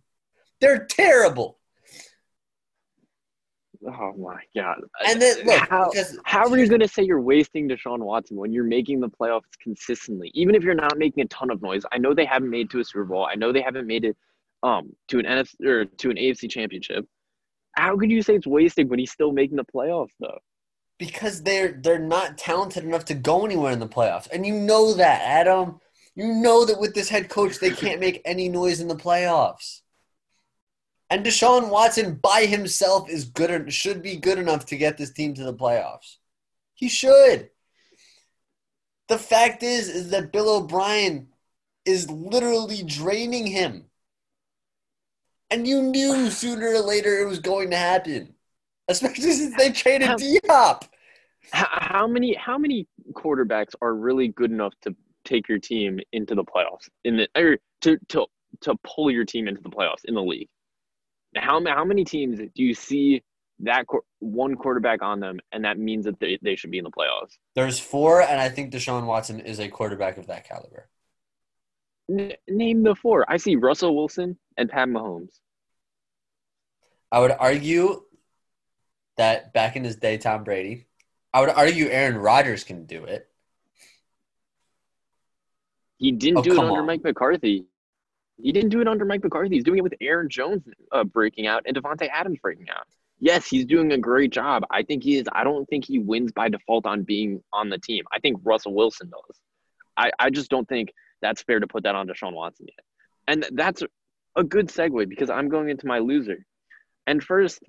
They're terrible. Oh my god! And then look, how, because how are you going to say you're wasting Deshaun Watson when you're making the playoffs consistently? Even if you're not making a ton of noise, I know they haven't made it to a Super Bowl. I know they haven't made it um to an NFC or to an AFC championship. How could you say it's wasted when he's still making the playoffs though? because they're they're not talented enough to go anywhere in the playoffs, and you know that, Adam. You know that with this head coach, they can't make any noise in the playoffs. And Deshaun Watson by himself is good should be good enough to get this team to the playoffs. He should. The fact is, is that Bill O'Brien is literally draining him. And you knew sooner or later it was going to happen. Especially since they traded D-Hop. How, how many how many quarterbacks are really good enough to take your team into the playoffs in the or to to to pull your team into the playoffs in the league? How how many teams do you see that qu- one quarterback on them, and that means that they, they should be in the playoffs? There's four, and I think Deshaun Watson is a quarterback of that caliber. N- name the four. I see Russell Wilson and Pat Mahomes. I would argue that back in his day, Tom Brady. I would argue Aaron Rodgers can do it. He didn't Oh, do it under on. Mike McCarthy. He didn't do it under Mike McCarthy. He's doing it with Aaron Jones uh, breaking out and Davante Adams breaking out. Yes, he's doing a great job. I think he is. I don't think he wins by default on being on the team. I think Russell Wilson does. I, I just don't think that's fair to put that on Deshaun Watson yet. And that's a good segue because I'm going into my loser. And first,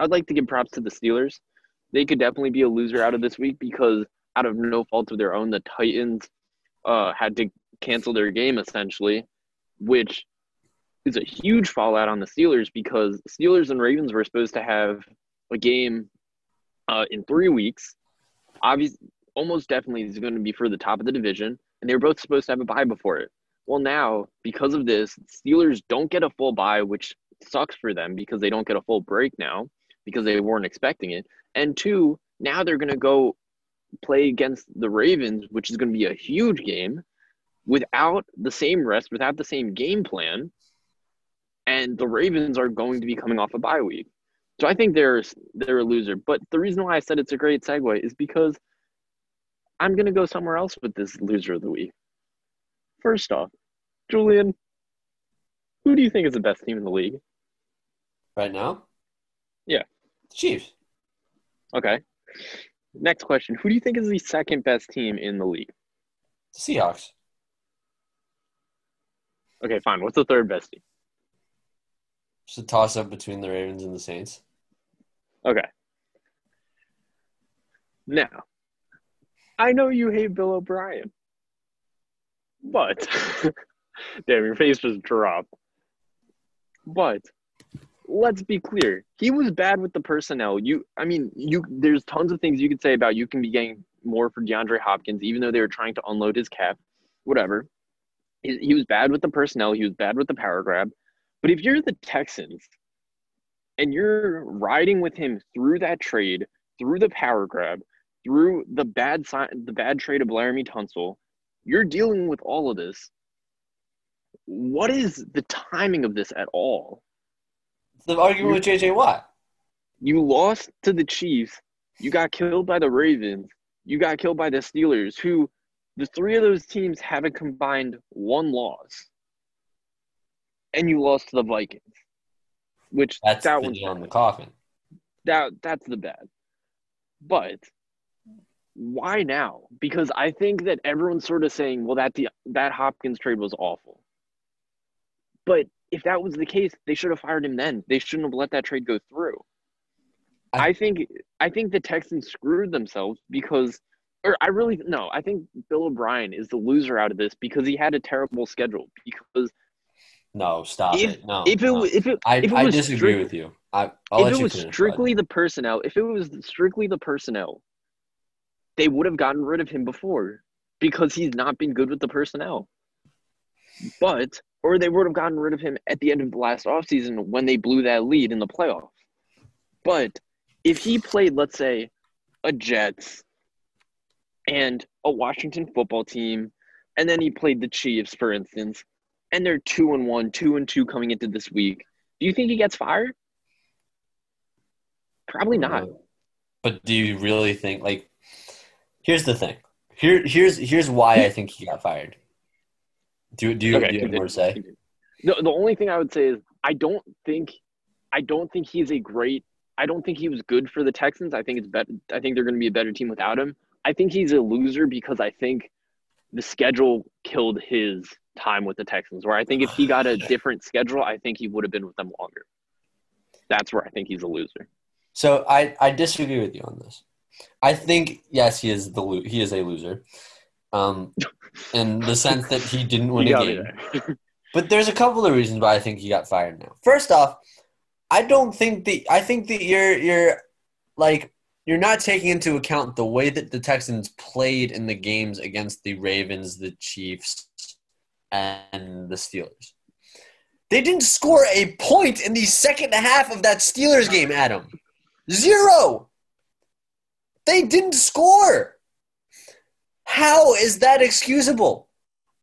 I'd like to give props to the Steelers. They could definitely be a loser out of this week because out of no fault of their own, the Titans uh, had to cancel their game essentially, which is a huge fallout on the Steelers because Steelers and Ravens were supposed to have a game uh, in three weeks. Obviously, almost definitely is going to be for the top of the division, and they were both supposed to have a bye before it. Well, now because of this, Steelers don't get a full bye, which sucks for them because they don't get a full break now because they weren't expecting it. And two, now they're going to go play against the Ravens, which is going to be a huge game without the same rest, without the same game plan. And the Ravens are going to be coming off a bye week. So I think they're they're a loser. But the reason why I said it's a great segue is because I'm gonna go somewhere else with this loser of the week. First off, Julian, who do you think is the best team in the league? Right now? Yeah. Chiefs. Okay. Next question. Who do you think is the second best team in the league? Seahawks. Okay, fine. What's the third best team? Just a toss up between the Ravens and the Saints. Okay. Now, I know you hate Bill O'Brien, but Damn, your face just dropped. But let's be clear. He was bad with the personnel. You I mean, you there's tons of things you could say about you can be getting more for DeAndre Hopkins, even though they were trying to unload his cap. Whatever. He, he was bad with the personnel, he was bad with the power grab. But if you're the Texans and you're riding with him through that trade, through the power grab, through the bad sign the bad trade of Laremy Tunsil, you're dealing with all of this. What is the timing of this at all? The argument with JJ Watt. You lost to the Chiefs. You got killed by the Ravens. You got killed by the Steelers, who the three of those teams haven't combined one loss. And you lost to the Vikings. Which That's that the one's nail in bad. the coffin. that that's the bad. But why now? Because I think that everyone's sort of saying, well, that the that Hopkins trade was awful. But if that was the case, they should have fired him then. They shouldn't have let that trade go through. I- I think I think the Texans screwed themselves because or I really no, I think Bill O'Brien is the loser out of this because he had a terrible schedule. Because No, stop If- it. No. if it no. if it I, if it I disagree strict- with you. I, I'll let if it you was finish, strictly the personnel, if it was strictly the personnel, they would have gotten rid of him before because he's not been good with the personnel. But or they would have gotten rid of him at the end of the last offseason when they blew that lead in the playoffs. But if he played, let's say, a Jets and a Washington football team, and then he played the Chiefs, for instance, and they're two and one, two and two coming into this week, do you think he gets fired? Probably not. But do you really think like? Here's the thing. Here, here's here's why I think he got fired. Do do you, Okay, do you have more to say? continue. The, the only thing I would say is I don't think I don't think he's a great I don't think he was good for the Texans. I think it's better I think they're going to be a better team without him. I think he's a loser because I think the schedule killed his time with the Texans. Where I think if he got a different schedule, I think he would have been with them longer. That's where I think he's a loser. So I I disagree with you on this. I think yes, he is the lo- he is a loser, um, in the sense that he didn't win You a game. there. But there's a couple of reasons why I think he got fired now. First off, I don't think that I think that you're you're like you're not taking into account the way that the Texans played in the games against the Ravens, the Chiefs, and the Steelers. They didn't score a point in the second half of that Steelers game, Adam. Zero. They didn't score. How is that excusable?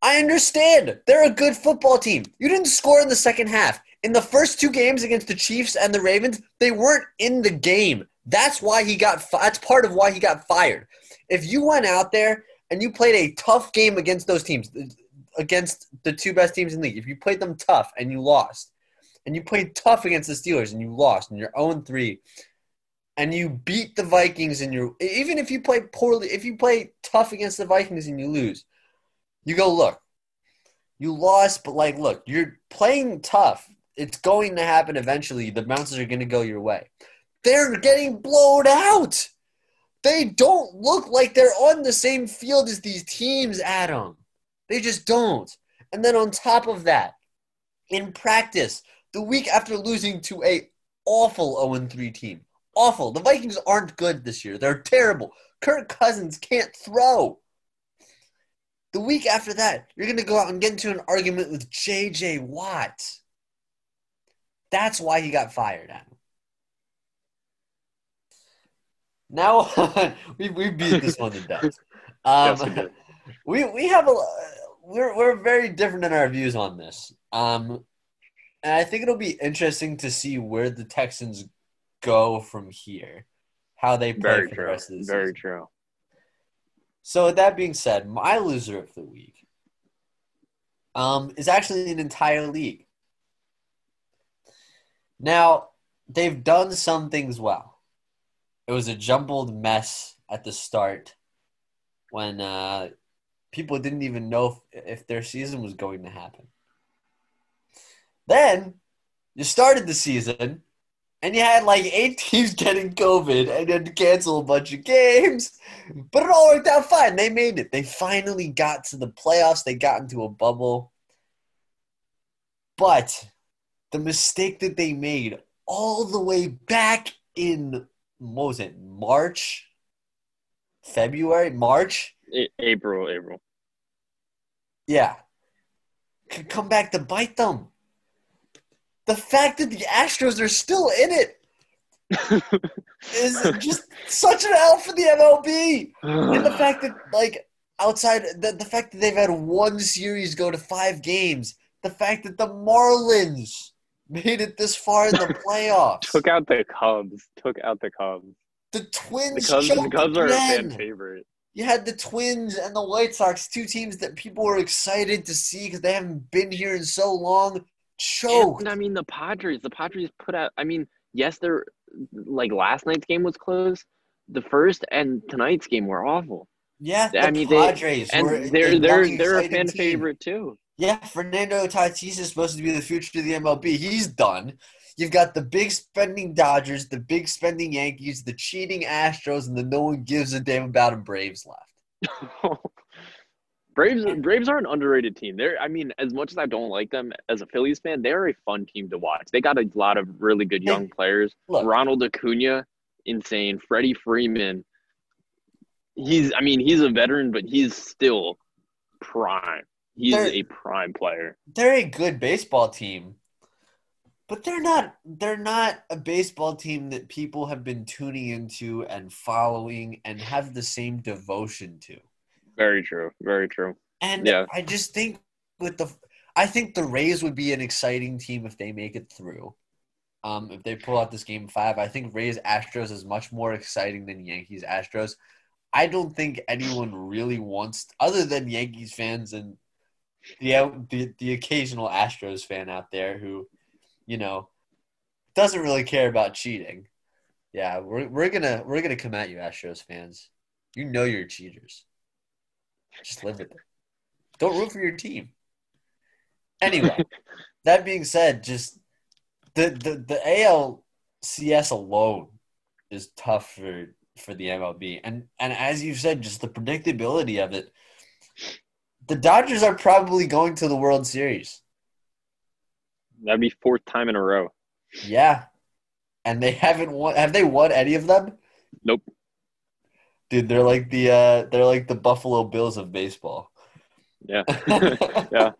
I understand. They're a good football team. You didn't score in the second half. In the first two games against the Chiefs and the Ravens, they weren't in the game. That's why he got that's part of why he got fired. If you went out there and you played a tough game against those teams, against the two best teams in the league, if you played them tough and you lost, and you played tough against the Steelers and you lost and you're 0 3, and you beat the Vikings and you're even if you play poorly, if you play tough against the Vikings and you lose, you go look. You lost, but like look, you're playing tough. It's going to happen eventually. The bounces are going to go your way. They're getting blown out. They don't look like they're on the same field as these teams, Adam. They just don't. And then on top of that, in practice, the week after losing to a awful 0-3 team, awful. The Vikings aren't good this year. They're terrible. Kirk Cousins can't throw. The week after that, you're going to go out and get into an argument with J.J. Watt. That's why he got fired, Adam. Now we we beat this one to death. Um, we we have a we're we're very different in our views on this. Um, and I think it'll be interesting to see where the Texans go from here, how they play Very for the rest of the season. Very true. So with that being said, my loser of the week um, is actually an entire league. Now they've done some things well. It was a jumbled mess at the start when uh, people didn't even know if, if their season was going to happen. Then you started the season and you had like eight teams getting COVID and you had to cancel a bunch of games. But it all worked out fine. They made it. They finally got to the playoffs. They got into a bubble. But the mistake that they made all the way back in what was it, March, February, March? A- April, April. Yeah. Could come back to bite them. The fact that the Astros are still in it is just such an L for the MLB. And the fact that, like, outside the, the fact that they've had one series go to five games, the fact that the Marlins made it this far in the playoffs, Took out the Cubs. Took out the Cubs. the The Twins Cubs, the Cubs are a fan favorite. You had the Twins and the White Sox, two teams that people were excited to see because they haven't been here in so long. Choked. And I mean the Padres. The Padres put out. I mean, yes, they're like last night's game was close. The first and tonight's game were awful, Yeah, the I mean, they- Padres and were they're a they're they're a fan team. favorite too. Yeah, Fernando Tatis is supposed to be the future of the MLB. He's done. You've got the big spending Dodgers, the big spending Yankees, the cheating Astros, and the no one gives a damn about them Braves left. Braves Braves are an underrated team. They're I mean, as much as I don't like them as a Phillies fan, they're a fun team to watch. They got a lot of really good young players. Look, Ronald Acuna, insane. Freddie Freeman. He's I mean, he's a veteran, but he's still prime. He's They're- a prime player. they're a good baseball team, but they're not. They're not a baseball team that people have been tuning into and following and have the same devotion to. Very true. Very true. And Yeah. I just think with the, I think the Rays would be an exciting team if they make it through. Um, if they pull out this game five, I think Rays Astros is much more exciting than Yankees Astros. I don't think anyone really wants, other than Yankees fans and the the, the occasional Astros fan out there who, you know, doesn't really care about cheating. Yeah, we're we're gonna we're gonna come at you, Astros fans. You know you're cheaters. Just live with it. Don't root for your team. Anyway, that being said, just the the the ALCS alone is tough for for the MLB, and and as you said, just the predictability of it. The Dodgers are probably going to the World Series. That'd be fourth time in a row. Yeah, and they haven't won. Have they won any of them? Nope. Dude, they're like the uh, they're like the Buffalo Bills of baseball. Yeah. Yeah.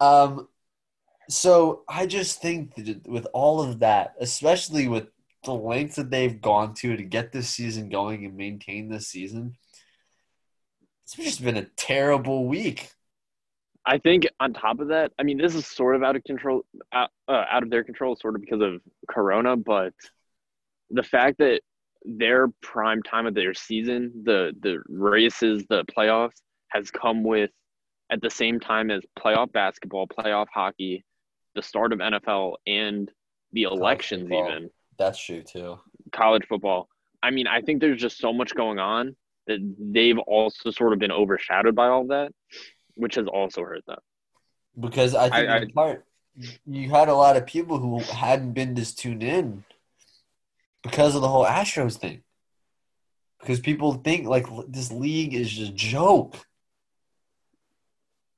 Um, so I just think that with all of that, especially with the length that they've gone to to get this season going and maintain this season, it's just been a terrible week. I think on top of that, I mean, this is sort of out of control, out, uh, out of their control, sort of because of Corona. But the fact that their prime time of their season, the the races, the playoffs, has come with at the same time as playoff basketball, playoff hockey, the start of NFL, and the elections, even That's true too. college football. I mean, I think there's just so much going on they've also sort of been overshadowed by all that, which has also hurt them. Because I think I- in part you had a lot of people who hadn't been this tuned in because of the whole Astros thing. Because people think like this league is just a joke.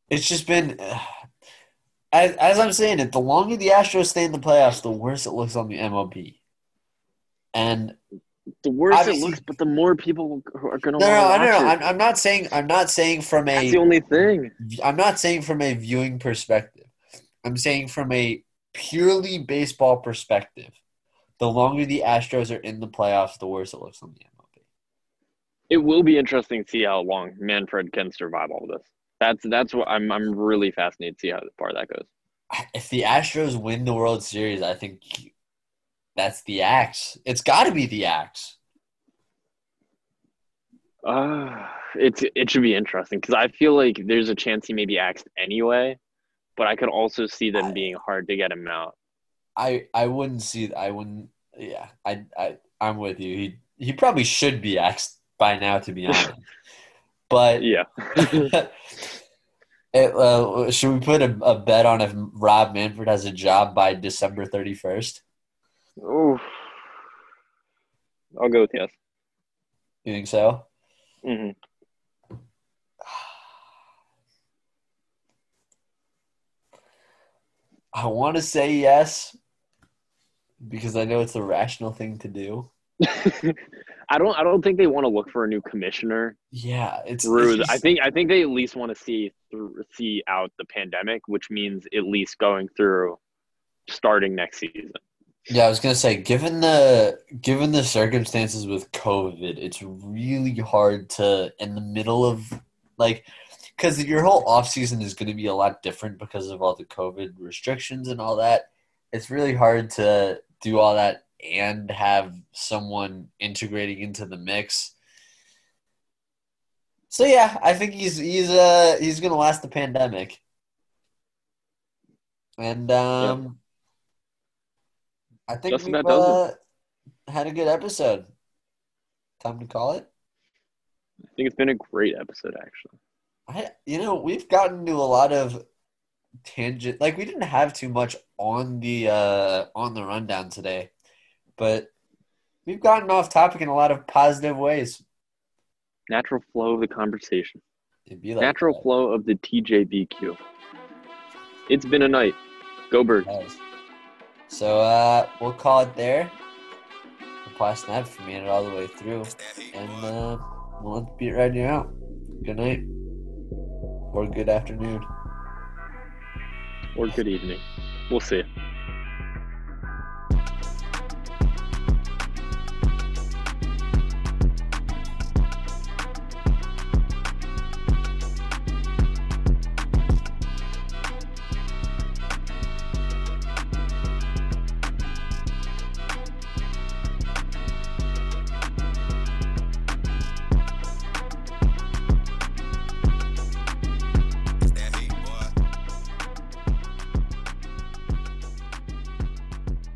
It's just been, as, as I'm saying it, the longer the Astros stay in the playoffs, the worse it looks on the MLB. And The worse it looks, but the more people are going to. no, want no, no, no. I'm, I'm not saying I'm not saying from That's a the only thing. I'm not saying from a viewing perspective. I'm saying from a purely baseball perspective. The longer the Astros are in the playoffs, the worse it looks on the MLB. It will be interesting to see how long Manfred can survive all of this. That's that's what I'm I'm really fascinated to see how far that goes. If the Astros win the World Series, I think that's the axe. It's got to be the axe. Uh, it's it should be interesting because I feel like there's a chance he may be axed anyway, but I could also see them I- being hard to get him out. I I wouldn't see. I wouldn't. Yeah, I I I'm with you. He he probably should be axed by now, to be honest. But Yeah. It, uh, should we put a, a bet on if Rob Manfred has a job by December 31st? Oof. I'll go with yes. You think so? hmm I want to say yes because I know it's the rational thing to do. I don't. I don't think they want to look for a new commissioner. Yeah, it's, rude. I think. I think they at least want to see through, see out the pandemic, which means at least going through starting next season. Yeah, I was gonna say, given the given the circumstances with COVID, it's really hard to in the middle of like because your whole off season is going to be a lot different because of all the COVID restrictions and all that. It's really hard to do all that and have someone integrating into the mix. So yeah, I think he's he's uh he's gonna last the pandemic. And um I think we've uh, had a good episode. Time to call it. I think it's been a great episode, actually. I you know, we've gotten to a lot of tangent like we didn't have too much on the uh on the rundown today, but we've gotten off topic in a lot of positive ways. Natural flow of the conversation. Like Natural that. flow of the TJBQ. It's been a night. Go Birds. Nice. So uh, we'll call it there. The pass snap for me and all the way through, and uh, we'll let the beat ride you out. Good night or good afternoon. Or good evening. We'll see.